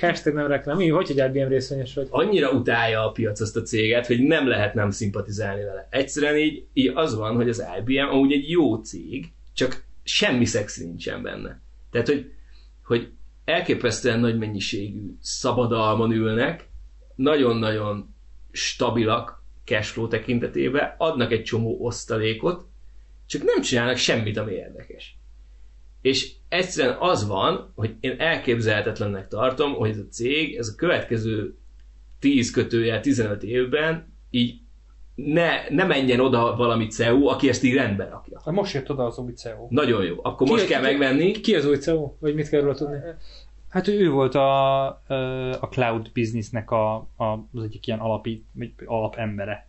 Hashtag nem reklám. Mi? Hogy, hogy IBM részvényes vagy? Annyira utálja a piac azt a céget, hogy nem lehet nem szimpatizálni vele. Egyszerűen így, így az van, hogy az IBM amúgy egy jó cég, csak semmi szex nincsen benne. Tehát, hogy, hogy elképesztően nagy mennyiségű szabadalmon ülnek, nagyon-nagyon stabilak cashflow tekintetében, adnak egy csomó osztalékot, csak nem csinálnak semmit, ami érdekes. És egyszerűen az van, hogy én elképzelhetetlennek tartom, hogy ez a cég, ez a következő 10 kötőjel 15 évben így ne, ne menjen oda valami CEU, aki ezt így rendbe rakja. Most jött oda az új CEO. Nagyon jó. Akkor most Ki- kell ki- megvenni. Ki az új CEO? Vagy mit kell róla tudni? Hát ő volt a, a cloud businessnek a, a, az egyik ilyen alapi, alapembere.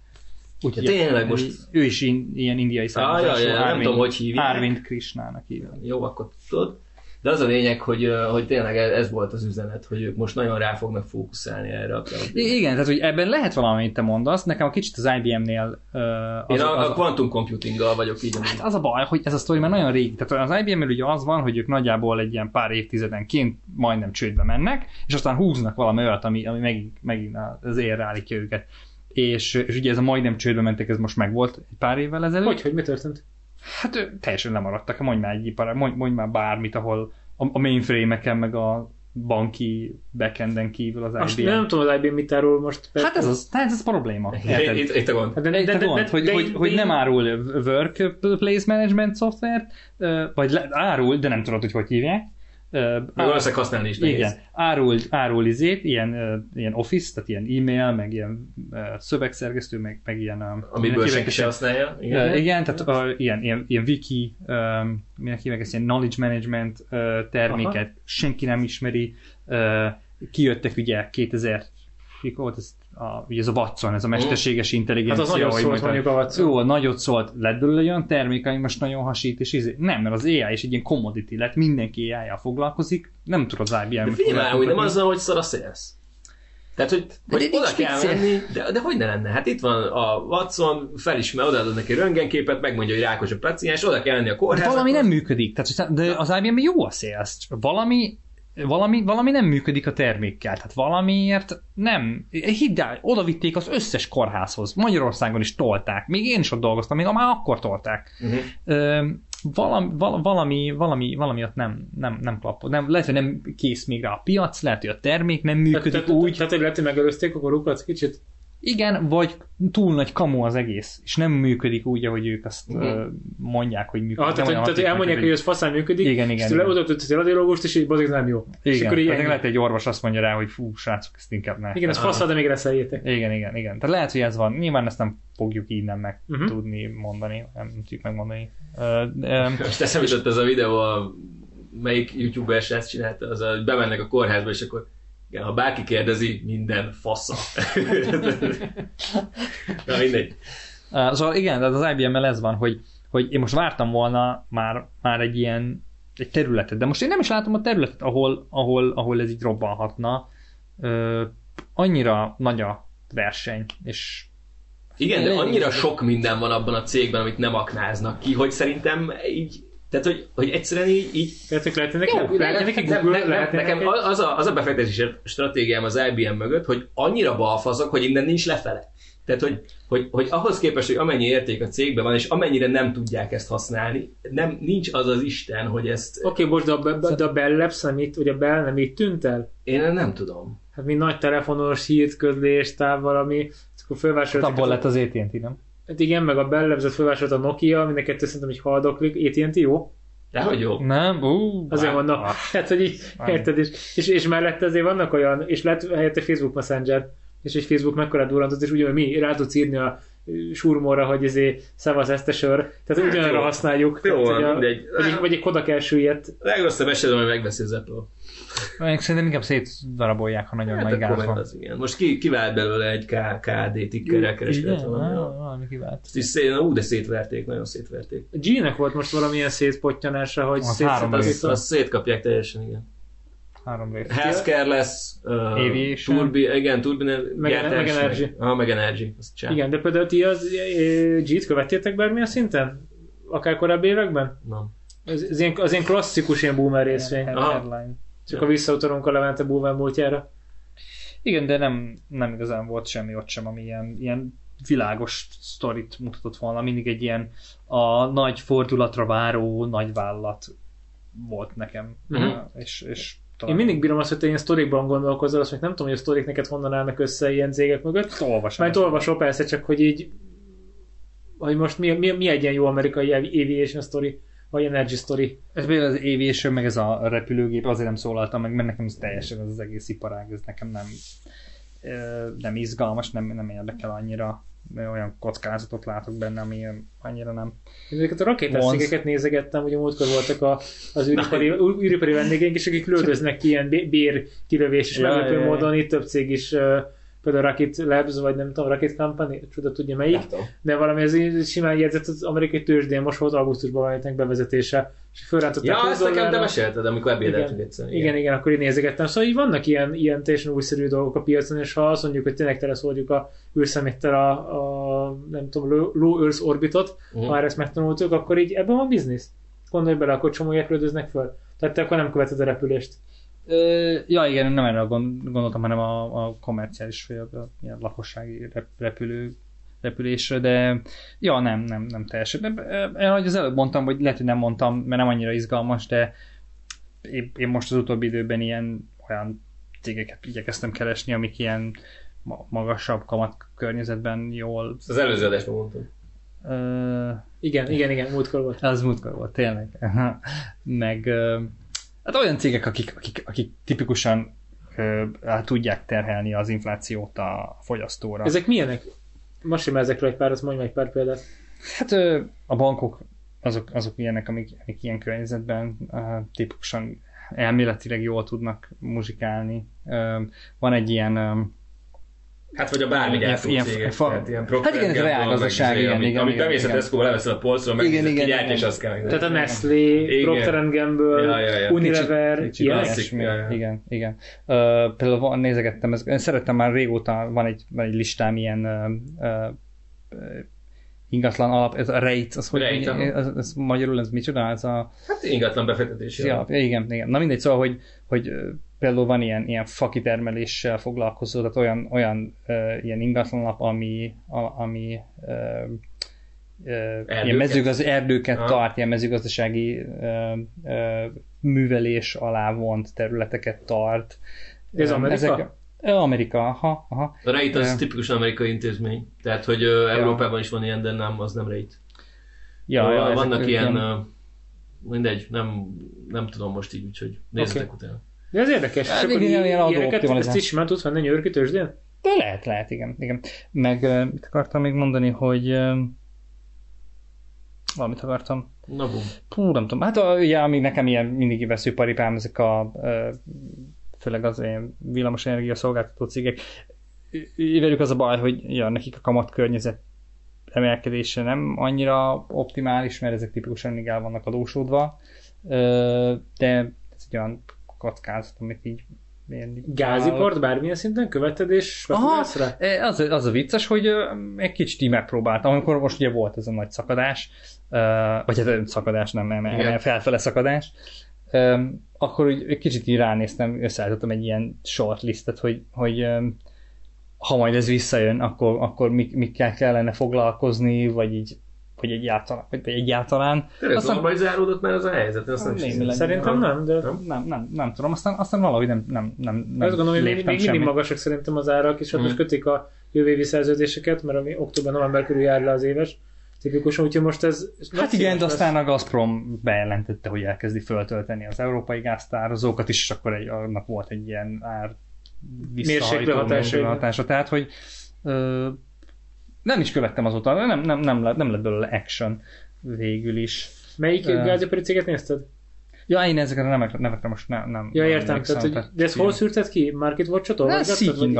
Úgyhogy Ja, tényleg most- Ő is in, ilyen indiai Ah, származású. ja, ja, nem tudom, hogy hívják. Arvind Krishnának hívják. Jó, akkor tudod. De az a lényeg, hogy, hogy tényleg ez volt az üzenet, hogy ők most nagyon rá fognak fókuszálni erre a I- Igen, tehát hogy ebben lehet valami, amit te mondasz. Nekem a kicsit az IBM-nél uh, Én az, a, az, a quantum computinggal vagyok így. Hát az a baj, hogy ez a sztori már nagyon régi. Tehát az IBM-mel ugye az van, hogy ők nagyjából egy ilyen pár évtizedenként majdnem csődbe mennek, és aztán húznak valami olyat, ami, ami megint, megint az érre állítja őket. És, és ugye ez a majdnem csődbe mentek, ez most megvolt egy pár évvel ezelőtt. Hogy, hogy mi történt? Hát ő, teljesen lemaradtak, mondj már egy ipar, mondj, mondj már bármit, ahol a, a mainframe-eken, meg a banki backenden kívül az Most IBM. nem tudom az IBM mit árul most. Hát ez az, tehát ez a probléma. Itt, itt a gond. Hát de, De, de, de, gond, hogy, de- hogy, de- hogy nem árul workplace management szoftvert, vagy le, árul, de nem tudod, hogy hogy hívják. Meg valószínűleg használni is nehéz. igen, árul, árul izét, ilyen, ilyen office, tehát ilyen e-mail, meg ilyen szövegszerkesztő, meg, meg ilyen... Amiből senki se használja. Igen, Igen. igen tehát uh, ilyen, ilyen, ilyen wiki, um, minek hívják ezt, ilyen knowledge management uh, terméket, Aha. senki nem ismeri. Uh, kijöttek ugye 2000, mikor volt ez, a, ugye ez a Watson, ez a mesterséges intelligencia. Hát az nagyot hogy szólt mondjuk a Watson. Jó, nagyot szólt, lett belőle olyan termék, ami most nagyon hasít, és izé. Nem, mert az AI is egy ilyen commodity lett, mindenki AI-jal foglalkozik, nem tud az IBM. De figyelj már, hogy nem azzal, hogy szar a sales. Tehát, hogy, hogy de oda nincs kell mit menni, de, de hogy ne lenne? Hát itt van a Watson, felismer, odaadod neki röntgenképet, megmondja, hogy rákos a paciens, oda kell menni a kórházba. Valami nem működik, tehát, de az IBM jó a sales, valami, valami, valami nem működik a termékkel, tehát valamiért nem. Hidd el, oda vitték az összes kórházhoz, Magyarországon is tolták, még én is ott dolgoztam, még már akkor tolták. Uh-huh. Ö, valami, val- valami, valami, valami ott nem, nem, nem klapod. Nem, lehet, hogy nem kész még rá a piac, lehet, hogy a termék nem működik tehát, úgy. Tehát, hogy lehet, hogy megelőzték a korukat kicsit? Igen, vagy túl nagy kamu az egész, és nem működik úgy, ahogy ők azt Mhm. uh, mondják, hogy működik. Ah, tehát, Nem tehát, hogy elmondják, hogy ez faszán működik, Igen, igen, és igen. oda töltött a radiológust, és így bazik nem jó. és Igen, akkor így tehát lehet egy orvos azt mondja rá, hogy fú, srácok, ezt inkább ne. Igen, ez faszal, de még reszeljétek. igen, igen, igen. Tehát lehet, hogy ez van. Nyilván ezt nem fogjuk innen meg Mhm. uh-huh. tudni mondani, nem tudjuk megmondani. Uh, uh, Most eszembe jutott ez a videó, a, melyik youtuber srác csinálta, az a, bemennek a kórházba, és akkor igen, ha bárki kérdezi, minden fasza. Na mindegy. Uh, szóval igen, tehát az IBM-mel ez van, hogy, hogy én most vártam volna már, már egy ilyen egy területet, de most én nem is látom a területet, ahol, ahol, ahol ez így robbanhatna. Uh, annyira nagy a verseny, és Igen, de annyira sok minden van abban a cégben, amit nem aknáznak ki, hogy szerintem így, tehát hogy, hogy egyszerűen így, így Tehát, hogy lehet, hogy Jó, neki, lehet, neki Google, nem, lehet, nem, nekem neki- az a, az a befektetési stratégiám az IBM mögött, hogy annyira balfazok, hogy innen nincs lefele. Tehát, hogy, hogy, hogy ahhoz képest, hogy amennyi érték a cégben van, és amennyire nem tudják ezt használni, nem, nincs az az Isten, hogy ezt... Oké, most de a, Be- de a Bell Labs nem itt, vagy a Bell nem itt tűnt el? Én nem tudom. Hát mi nagy telefonos hírt, közlés, táv valami, akkor hát fölvásároltak. abból lett az AT&T, nem? Hát igen, meg a Bell Labs-et fölvásárolt a Nokia, mind a kettő szerintem így haldoklik. AT&T jó? De hogy jó. Nem? Ú, Azért mondom. vár. Hát, hogy így, érted, és, és, és mellette azért vannak olyan, és lett helyette Facebook Messenger. és egy Facebook mekkora durrantott, és ugyanúgy mi rá tudsz írni a surmóra, hogy izé szavaz ezt a sör. Tehát Hát ugyanarra használjuk. Jó, tehát, van, a, mindegy. vagy, egy, vagy egy Kodak elsüllyedt. Legrosszabb esetben, hogy megveszi az Apple. Még szerintem inkább szétdarabolják, ha nagyon Hát nagy gáz meg van. az igen. Most ki, kivált belőle egy KD tikkerrel kereskedett valami. valami kivált. Azt is szét, ú, de szétverték, nagyon szétverték. A G-nek volt most valamilyen szétpottyanása, hogy Az három Azt, szétszedték. azt szétkapják teljesen, igen. Három rész. Healthcare lesz, uh, turbi, igen, turbine, Meg- meg Energy. Ah, meg Energy. Azt. Igen, de például ti az G-t követtétek bármilyen szinten? Akár korábbi években? Na. Az, az, ilyen, az ilyen klasszikus ilyen boomer részvény. Headline. Csak a visszautalunk a Levente boomer múltjára. Igen, de nem, nem igazán volt semmi ott sem, ami ilyen, ilyen világos sztorit mutatott volna. Mindig egy ilyen a nagy fordulatra váró nagy vállalat volt nekem. Mhm. Uh, és, és Én mindig bírom azt, hogy te ilyen sztorikban gondolkozol, azt még nem tudom, hogy a sztorik neked honnan állnak össze ilyen cégek mögött. olvasom. Majd olvasol persze, csak hogy így hogy most mi, mi, mi egy ilyen jó amerikai aviation story, vagy energy story. Ez például az aviation, meg ez a repülőgép, azért nem szólaltam meg, mert nekem ez teljesen az, az egész iparág, ez nekem nem, nem izgalmas, nem, nem érdekel annyira, olyan kockázatot látok benne, ami annyira nem. Ezeket a rakétaszégeket nézegettem, ugye múltkor voltak a, az űripari, űripari vendégeink is, akik lődöznek ki ilyen bé- bér kilövés és Ja, meglepő ja. módon, itt több cég is például Rocket Labs, vagy nem tudom, Rocket Company, csuda tudja melyik, de valami így simán jegyzett az amerikai tőzsdén, most volt augusztusban valaminek bevezetése, és fölrántották Ja, 20 ezt nekem te mesélted, amikor ebédeltünk Igen. egyszer. Igen, igen, akkor így nézegettem. Szóval így vannak ilyen, ilyen teljesen újszerű dolgok a piacon, és ha azt mondjuk, hogy tényleg teleszórjuk a űrszeméttel a, a nem tudom, low- Earth orbitot, Mhm. ha már ezt megtanultuk, akkor így ebben van biznisz. Gondolj bele, akkor csomóják lődöznek föl. Tehát te akkor nem követed a repülést. Ja, igen, nem erre gond- gondoltam, hanem a, a komerciális, vagy a, a ilyen lakossági rep, repülő repülésre, de ja, nem, nem, nem teljesen. Ö, Ahogy az előbb mondtam, vagy lehet, hogy nem mondtam, mert nem annyira izgalmas, de én, én most az utóbbi időben ilyen olyan cégeket igyekeztem keresni, amik ilyen ma- magasabb kamat környezetben jól az előző adásban mondtam. ö, Igen, igen, igen, múltkor volt. az múltkor volt, tényleg. (laughs) Meg ö, hát olyan cégek, akik, akik, akik tipikusan hát tudják terhelni az inflációt a fogyasztóra. Ezek milyenek? Most már ezekről egy párat, mondj meg egy pár példát. Hát a bankok azok, azok ilyenek, amik, amik ilyen környezetben tipikusan elméletileg jól tudnak muzsikálni. Van egy ilyen Hát vagy a bármi Ilyen- gyártó ilyen cégek. fa- tehát ilyen hát Procter igen, ez reálgazdaság, igen, amit- igen, Amit igen, bemész a igen. Tesco-ba, leveszel a polcról, meg Igen, igen, igen. és azt kell megvenni. Tehát a Nestlé, Igen. Procter Gamble, Ja, ja, ja. Unilever, Kicsit. Ja, ja. Igen, igen. Uh, például van, nézegettem, ez, én szerettem már régóta, van egy, van egy listám ilyen uh, uh, ingatlan alap, ez a rate, az hogy ez, ez, magyarul ez micsoda? Ez a, Hát ingatlan befektetési. ja, igen, igen. Na mindegy, szóval, hogy, hogy például van ilyen, ilyen fakitermeléssel foglalkozó, tehát olyan, olyan uh, ilyen ingatlan alap, ami, a, ami uh, uh, ilyen mezőgaz, erdőket Aha. tart, ilyen mezőgazdasági uh, uh, művelés alá vont területeket tart. Ez Ö, Amerika? Ö, Amerika, aha, aha. A REIT az Ja. tipikusan amerikai intézmény. Tehát, hogy ö, Európában is van ilyen, de nem, az nem REIT. Ja, ja, ezek vannak ilyen, ilyen- ö, mindegy, nem, nem tudom most így, úgyhogy nézzetek Oké. utána. De ez érdekes. Hát akkor igen, ilyen ilyen, ilyeneket, ezt is simán tudsz venni tőzsdén? De lehet, lehet, igen. igen. Meg mit akartam még mondani, hogy valamit akartam. Na bum. Hú, nem tudom. Hát a, ugye, ami nekem ilyen mindig veszőparipám, ezek a főleg az ilyen villamos energia szolgáltató cégek. Velük az a baj, hogy ja, nekik a kamat környezet emelkedése nem annyira optimális, mert ezek tipikusan mindig el vannak adósodva, de ez egy olyan kockázat, amit így Gáziport bármilyen szinten követed és Aha, spekulálsz rá? e, az, az a vicces, hogy egy kicsit így megpróbáltam, amikor most ugye volt ez a nagy szakadás, vagy hát szakadás, nem, nem, nem felfele szakadás, akkor úgy egy kicsit így ránéztem, összeállítottam egy ilyen shortlistet, hogy, hogy ha majd ez visszajön, akkor, akkor mik, mikkel kellene foglalkozni, vagy így vagy egyáltalán, vagy egyáltalán. Tényleg Aztán- normalizálódott már az a helyzet? Azt nem is Némileg. Szerintem nem, de Nem? Nem, nem, nem tudom, aztán, aztán valahogy nem, nem, nem, nem azt gondolom, hogy még, mindig magasak szerintem az árak, és hát most Mhm. kötik a jövő évi szerződéseket, mert ami október-november körül jár le az éves. Tipikusan, úgyhogy most ez... ez Hát igen, de aztán a Gazprom bejelentette, hogy elkezdi föltölteni az európai gáztározókat is, és akkor egy, annak volt egy ilyen ár visszahajtó hatása. Tehát, hogy ö, nem is követtem azóta, nem, nem, nem, lett, nem lett belőle action végül is. Melyik Ö. gázipari céget nézted? Ja, én ezekre a nevekre, nevekre most nem, nem Ja, nem értem. emlékszem, Tehát, hogy, de ezt hol szűrted ki? Market Watch-ot Nem? Seeking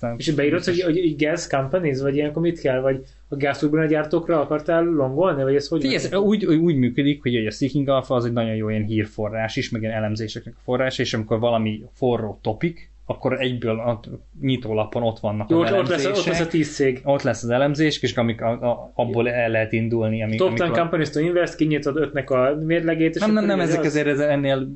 tehát- És beírod, hogy, hogy, hogy gas companies, vagy ilyenkor mit kell? Vagy a gázturbina gyártókra akartál longolni? Vagy ez hogy Figyelj, ez úgy, úgy működik, hogy a Seeking Alpha az egy nagyon jó ilyen hírforrás is, meg ilyen elemzéseknek a forrás, és amikor valami forró topik, akkor egyből a nyitólapon ott vannak Jó, az ott lesz, elemzések. ott lesz a tíz cég. ott lesz az elemzés, és amik, a, a, abból el lehet indulni. Amik, Top 10 amikor- companies to invest, kinyitod ötnek a mérlegét, és nem, nem, nem, ez ezek az. azért ez ennél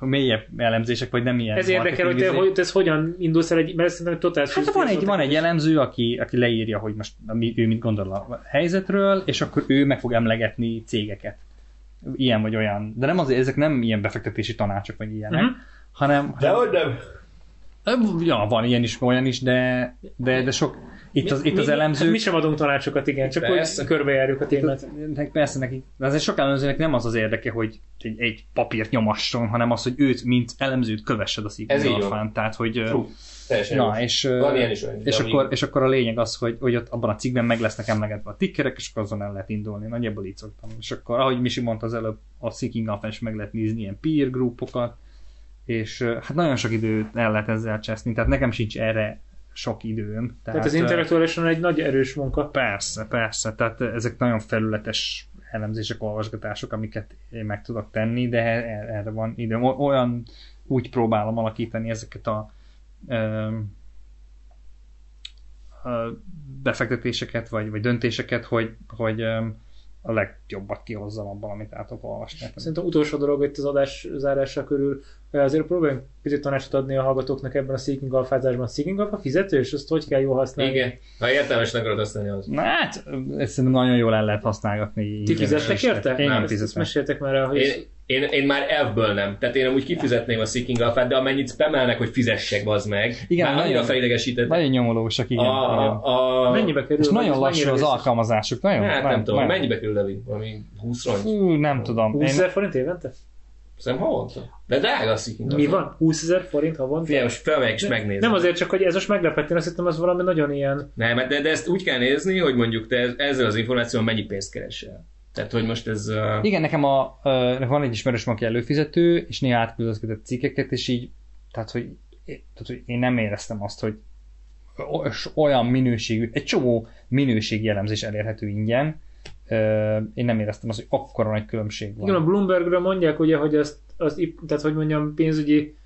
mélyebb elemzések, vagy nem ilyen Ez érdekel, hogy te, hogy ez hogyan indulsz el egy, mert szerintem totál Hát van egy, van egy elemző, aki, aki leírja, hogy most mi, ő mit gondol a helyzetről, és akkor ő meg fog emlegetni cégeket. Ilyen vagy olyan. De nem azért, ezek nem ilyen befektetési tanácsok, vagy ilyenek, Mhm. Hanem, De hogy nem? Ja, van ilyen is, olyan is, de, de, de sok, itt az, itt az mi, elemzők, Mi sem adunk tanácsokat, igen, csak Persze. hogy körbejárjuk a témát. Nek- Persze neki, de azért sok elemzőnek nem az az érdeke, hogy egy, egy papírt nyomasson, hanem az, hogy őt, mint elemzőt kövessed a Ez így. Alphán. Tehát, hogy... True. Teljesen Na, jó. és, Van ilyen is olyan és, akkor, amíg- és akkor a lényeg az, hogy, hogy ott abban a cikkben meg lesznek emlegetve a tickerek, és akkor azon el lehet indulni. Nagyjából így szoktam. És akkor, ahogy Misi mondta az előbb, a Seeking Alpha is meg lehet nézni ilyen peer groupokat, és hát nagyon sok időt el lehet ezzel cseszni, tehát nekem sincs erre sok időm. Tehát az ö, intellektuálisan egy nagy erős munka. Persze, persze, tehát ezek nagyon felületes elemzések, olvasgatások, amiket én meg tudok tenni, de er- erre van időm. Olyan úgy próbálom alakítani ezeket a, ö, a befektetéseket, vagy, vagy döntéseket, hogy, hogy ö, a legjobbat kihozzam abban, amit át tudok olvasni. Szerintem utolsó dolog itt az adás zárása körül, azért próbáljunk picit tanácsot adni a hallgatóknak ebben a Seeking Alpházásban. Seeking Alpha fizetős? Azt hogy kell jól használni? Igen. Ha értelmesnek akarod használni, az. Na hát, ezt szerintem nagyon jól el lehet használgatni. Ti fizettek és- érte? Én nem Ezt- ezt fizetem. Meséltek már el, hogy Én, én, én már elfből nem. Tehát én amúgy kifizetném a Seeking Alpha-t, de amennyit spamelnek, hogy fizessek, bazd meg. Igen, már annyira nagyon- felidegesített. Nagyon nyomolósak, igen. a, a, a, mennyibe kerül? És nagyon ez lassú az alkalmazásuk. Nagyon, Hát nem, tudom, mennyibe kerül Levi? Valami 20 rongy? Fú, nem tudom. 20 Én, ezer forint évente? Szerintem havonta. De drága a Seeking Mi Alpha. van? 20 ezer forint havonta? Figyelj, most felmegyek és megnézem. Nem azért csak, hogy ez most meglepett, én azt hittem, az valami nagyon ilyen... Nem, de, de ezt úgy kell nézni, hogy mondjuk te ezzel az információval mennyi pénzt keresel. Tehát, hogy most ez... Uh... igen, nekem a, uh, van egy ismerős, aki előfizető, és néha átküldözgetett cikkeket, és így, tehát hogy, tehát, hogy én nem éreztem azt, hogy olyan minőségű, egy csomó minőségi elemzés elérhető ingyen, uh, én nem éreztem azt, hogy akkora nagy különbség van. Igen, a Bloombergről mondják ugye, hogy ezt, az, tehát hogy mondjam, pénzügyi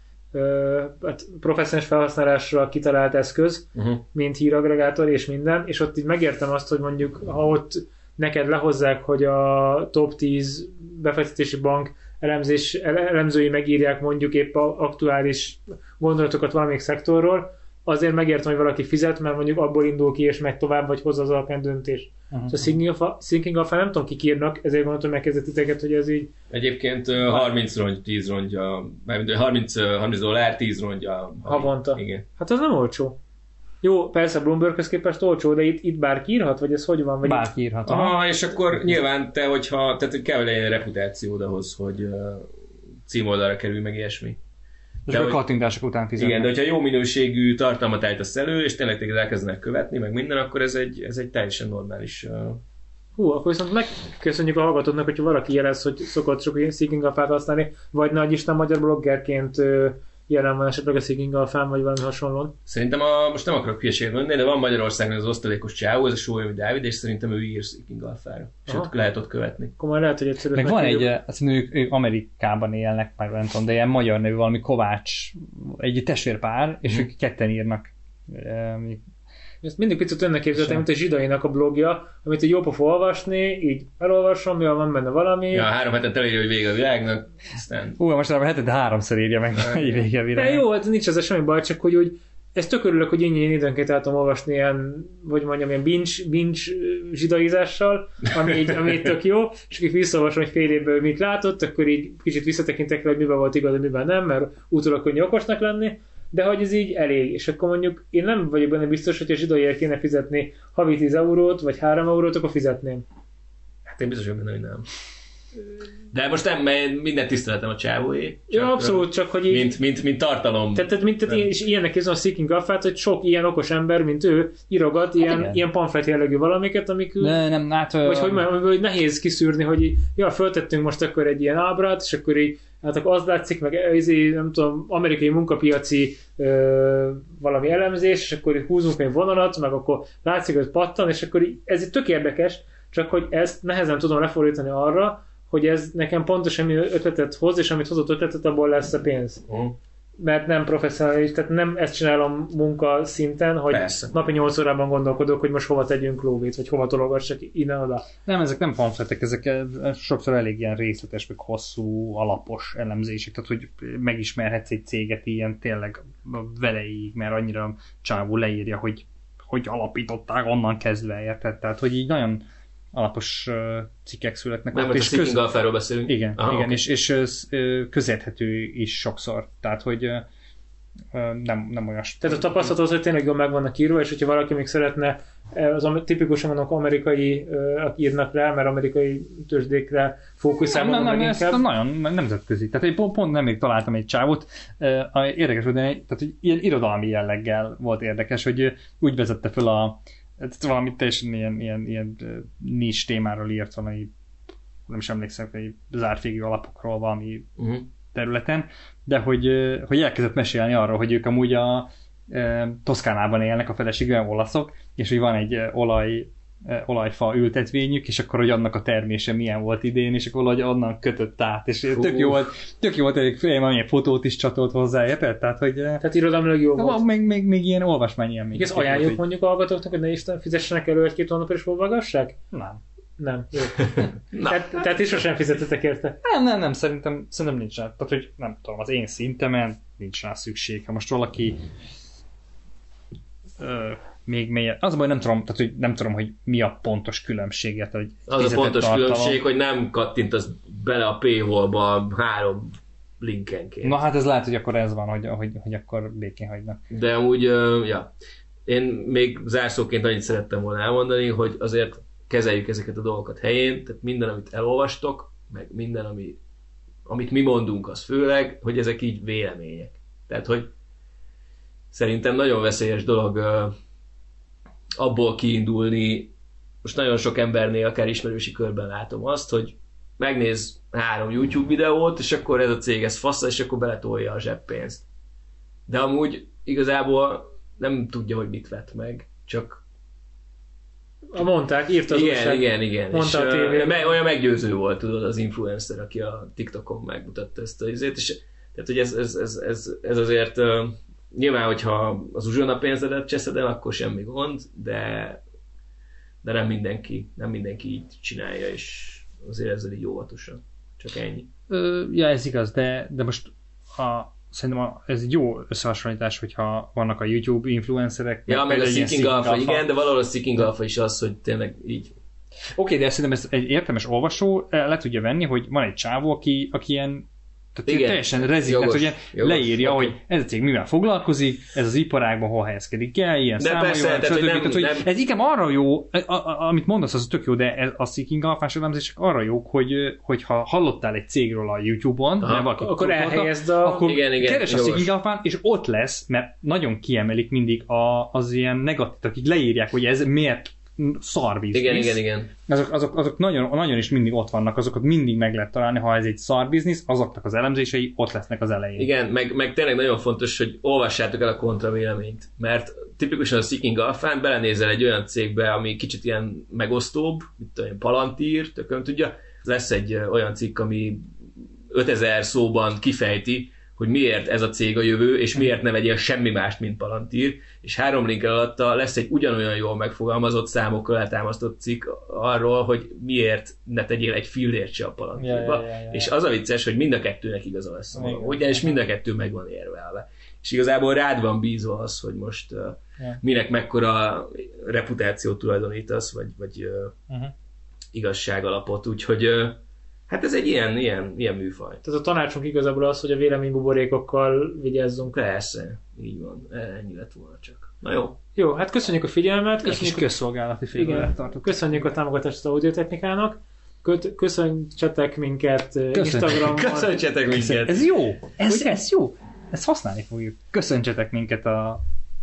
hát professzionális felhasználásra kitalált eszköz, Uh-huh. mint híragregátor és minden, és ott így megértem azt, hogy mondjuk, ha ott neked lehozzák, hogy a top 10 befektetési bank elemzés, ele- elemzői megírják mondjuk épp a aktuális gondolatokat valamelyik szektorról, azért megértem, hogy valaki fizet, mert mondjuk abból indul ki, és megy tovább, vagy hoz az alapján döntést. Uh-huh. Szóval Sinking Alpha, nem tudom, kik írnak, ezért gondoltam megkezdett titeket, hogy ez így Egyébként ö, 30 rongy, 10 rongya, mármint, ö, 30, ö, 30 dollár, 10 rongya. Havonta. Igen. Hát az nem olcsó. Jó, persze Bloomberghöz képest olcsó, de itt, itt bárki írhat, vagy ez hogy van? Vagy Bárki írhat. aha. És akkor nyilván te, hogyha, tehát hogy kell, legyen reputációd ahhoz, hogy uh, címoldalra kerül, meg ilyesmi. És de a kattintások után fizetnek. Igen, de hogyha jó minőségű tartalmat állítasz elő, és tényleg téged elkezdenek követni, meg minden, akkor ez egy, ez egy teljesen normális uh, Hú, akkor viszont megköszönjük a hallgatóknak, hogyha valaki jelez, hogy szokott sok ilyen Seeking Alpha-t használni, vagy nagy Isten magyar bloggerként ö, jelen van esetleg a Seeking Alpha-n, vagy valami hasonlóan. Szerintem a, most nem akarok hülyeséget mondani, de van Magyarországon az osztalékos csávó, ez a Sólyom Dávid, és szerintem ő ír Seeking Alpha-ra. És Aha. ott lehet ott követni. Majd lehet, hogy egyszerűen Meg van egy, eh, azt mondjuk, ők, ők Amerikában élnek, meg nem tudom, de ilyen magyar nevű valami Kovács, egy testvérpár, és Mhm. ők ketten írnak. Ezt mindig picit önnek képzeltem, mint a zsidainak a blogja, amit egy jó pofa olvasni, így elolvasom, jól van benne valami. Ja, három hetet elírja, hogy vége a világnak, aztán Hú, most már hetente háromszor írja meg, egy vége De világ. jó, hát nincs ezzel semmi baj, csak hogy úgy, ezt tök örülök, hogy én időnként el tudom olvasni ilyen, vagy mondjam, ilyen binge, binge zsidaizással, ami így, ami így tök jó, és akkor visszaolvasom, hogy fél évből mit látott, akkor így kicsit visszatekintek rá, hogy miben volt igaz, miben nem, mert utólag könnyű okosnak lenni, de hogy ez így elég. És akkor mondjuk én nem vagyok benne biztos, hogy a zsidaiért kéne fizetni havi 10 eurót, vagy 3 eurót, akkor fizetném. hát én biztos vagyok benne, hogy nem. De most nem, mert minden tiszteletem a csávóé. Ja, abszolút, csak hogy így... Mint, mint, mint tartalom. Tehát, tehát, mint, tehát én, és ilyenek érzem a Seeking Alphát, hogy sok ilyen okos ember, mint ő, írogat ilyen, igen. ilyen pamflet jellegű valamiket, amik De nem, hát... vagy hogy, mondjam, hogy nehéz kiszűrni, hogy ja, föltettünk most akkor egy ilyen ábrát, és akkor így, hát akkor az látszik, meg ez így, nem tudom, amerikai munkapiaci ö, valami elemzés, és akkor így húzunk egy vonalat, meg akkor látszik, hogy pattan, és akkor így, ez így tök érdekes, csak hogy ezt nehezen tudom lefordítani arra, hogy ez nekem pontosan mi ötletet hoz, és amit hozott ötletet, abból lesz a pénz. Uh. Mert nem professzionális, tehát nem ezt csinálom munka szinten, hogy Persze. napi 8 órában gondolkodok, hogy most hova tegyünk lóvét, vagy hova tologassak innen-oda. Nem, ezek nem pamfletek, ezek eh, sokszor elég ilyen részletes, meg hosszú, alapos elemzések, tehát hogy megismerhetsz egy céget ilyen tényleg veleig, mert annyira csávó leírja, hogy hogy alapították onnan kezdve, érted? Tehát, hogy így nagyon alapos cikkek születnek. Nem, ott, most a és Seeking köz- beszélünk. Igen, Aha, igen oké. és, és közérthető is sokszor. Tehát, hogy nem, nem olyan... Tehát a tapasztalat az, hogy tényleg jól meg vannak írva, és hogyha valaki még szeretne, az tipikusan mondok amerikai írnak rá, mert amerikai tőzsdékre nem, fókuszálnak nem, nem, meg ez nagyon nemzetközi. Tehát én pont, pont nemrég találtam egy csávot, ö, a- érdekes volt, egy- tehát hogy ilyen irodalmi jelleggel volt érdekes, hogy úgy vezette föl a tehát valami teljesen ilyen, ilyen, ilyen nis témáról írt valami nem is emlékszem, hogy zárt végű alapokról valami Uh-huh. területen, de hogy, hogy elkezdett mesélni arról, hogy ők amúgy a Toszkánában élnek, a felesége olaszok, és hogy van egy olaj, olajfa ültetvényük, és akkor, hogy annak a termése milyen volt idén, és akkor valahogy onnan kötött át, és Fú. tök jó volt, tök jó volt, hogy valamilyen fotót is csatolt hozzá, érted? Tehát, hogy Tehát irodalmilag jó volt. még, még, még ilyen olvasmány élmény. Ezt ajánljuk mondjuk a hallgatóknak, hogy ne is fizessenek elő egy-két hónapra és olvagassák? Nem. Nem. Jó. (laughs) Na, Tehát, tehát is sosem fizetetek érte. Nem, nem, nem, szerintem, szerintem nincs rá. Tehát, hogy nem tudom, az én szintemen nincs rá szükség. Ha most valaki ö, még mélyebb, az baj, nem tudom, tehát, hogy nem tudom, hogy mi a pontos különbséget, hogy az a pontos tartalom. különbség, hogy nem kattintasz bele a paywallba három linkenként. Na hát ez lehet, hogy akkor ez van, hogy, hogy, hogy akkor békén hagynak. De amúgy, ö, ja, én még zárszóként annyit szerettem volna elmondani, hogy azért kezeljük ezeket a dolgokat helyén, tehát minden, amit elolvastok, meg minden, ami, amit mi mondunk, az főleg, hogy ezek így vélemények. Tehát, hogy szerintem nagyon veszélyes dolog abból kiindulni, most nagyon sok embernél, akár ismerősi körben látom azt, hogy megnéz három YouTube videót, és akkor ez a cég ez fasz, és akkor beletolja a zseppénzt. De amúgy igazából nem tudja, hogy mit vett meg, csak A mondták, írta az igen, újság. igen, igen. Mondta és, a me- olyan meggyőző volt, tudod, az influencer, aki a TikTokon megmutatta ezt a izét, és tehát, hogy ez, ez, ez, ez, ez azért nyilván, hogyha az uzsona pénzedet cseszed el, akkor semmi gond, de, de nem mindenki, nem mindenki így csinálja, és azért ezzel így óvatosan. Csak ennyi. Ö, ja, ez igaz, de, de most a, szerintem a, ez egy jó összehasonlítás, hogyha vannak a YouTube influencerek. Ja, meg a Seeking Alpha, Alpha. igen, de valahol a Seeking Alpha is az, hogy tényleg így Oké, de szerintem ez egy értelmes olvasó le tudja venni, hogy van egy csávó, aki, aki ilyen tehát Igen. Teljesen rezignált, Jogos. hogy Jogos. leírja, Oké. hogy ez a cég mivel foglalkozik, ez az iparágban hol helyezkedik el, ilyen De számai persze, vannak, tehát, hogy nem- tehát, hogy nem- ez inkább arra jó, a, a, amit mondasz, az tök jó, de ez, a Seeking Alphás elemzések arra jók, hogy, hogy ha hallottál egy cégről a YouTube-on, Aha. mert valaki Akkor elhelyezd a... akkor Igen, igen, keres a jogos. Seeking Alphán, és ott lesz, mert nagyon kiemelik mindig a, az ilyen negatív, akik leírják, hogy ez miért szar business. igen, igen, igen. Azok, azok, azok nagyon, nagyon is mindig ott vannak, azokat mindig meg lehet találni, ha ez egy szar biznisz, azoknak az elemzései ott lesznek az elején. Igen, meg, meg tényleg nagyon fontos, hogy olvassátok el a kontravéleményt, mert tipikusan a Seeking Alphán belenézel egy olyan cégbe, ami kicsit ilyen megosztóbb, mint olyan Palantír, tököm tudja, lesz egy olyan cikk, ami 5000 szóban kifejti, hogy miért ez a cég a jövő, és miért ne vegyél semmi mást, mint Palantír, és három link alatta lesz egy ugyanolyan jól megfogalmazott számokkal eltámasztott cikk arról, hogy miért ne tegyél egy fillért se a Palantírba. Ja, ja, ja, ja. És az a vicces, hogy mind a kettőnek igaza lesz. Igen. Ugyanis mind a kettő meg van érvelve. És igazából rád van bízva az, hogy most uh, Ja. minek mekkora reputációt tulajdonítasz, vagy, vagy uh, Uh-huh. igazságalapot. Úgyhogy uh, hát ez egy ilyen, ilyen, ilyen műfaj. Tehát a tanácsunk igazából az, hogy a véleménybuborékokkal vigyázzunk. Persze, így van. Ennyi lett volna csak. Na jó. Jó, hát köszönjük a figyelmet, Egy kis köszönjük, közszolgálati igen, félre tartok. köszönjük a támogatást az audiotechnikának. köszöntsetek minket ö, Instagramon. (laughs) Köszöntsetek minket! Ez jó! Ez, ez jó! Ezt használni fogjuk. Köszöntsetek minket a...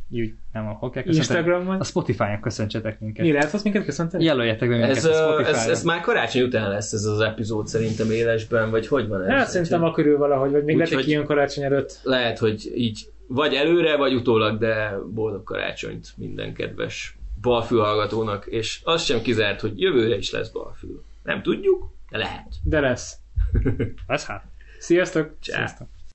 Úgy, nem, kell köszönteni? Instagramon. A Spotify-on köszöntsetek minket. Mi lehet azt minket köszönteni? Jelöljetek be minket Ez, a ez, ez, már karácsony után lesz ez az epizód szerintem élesben, vagy hogy van ez? Hát szerintem a körül valahogy, vagy még lehet, hogy karácsony előtt. Lehet, hogy így vagy előre, vagy utólag, de boldog karácsonyt minden kedves balfül hallgatónak, és az sem kizárt, hogy jövőre is lesz balfül. Nem tudjuk, de lehet. De lesz. (laughs) Ez hát. Sziasztok! Csá. Sziasztok.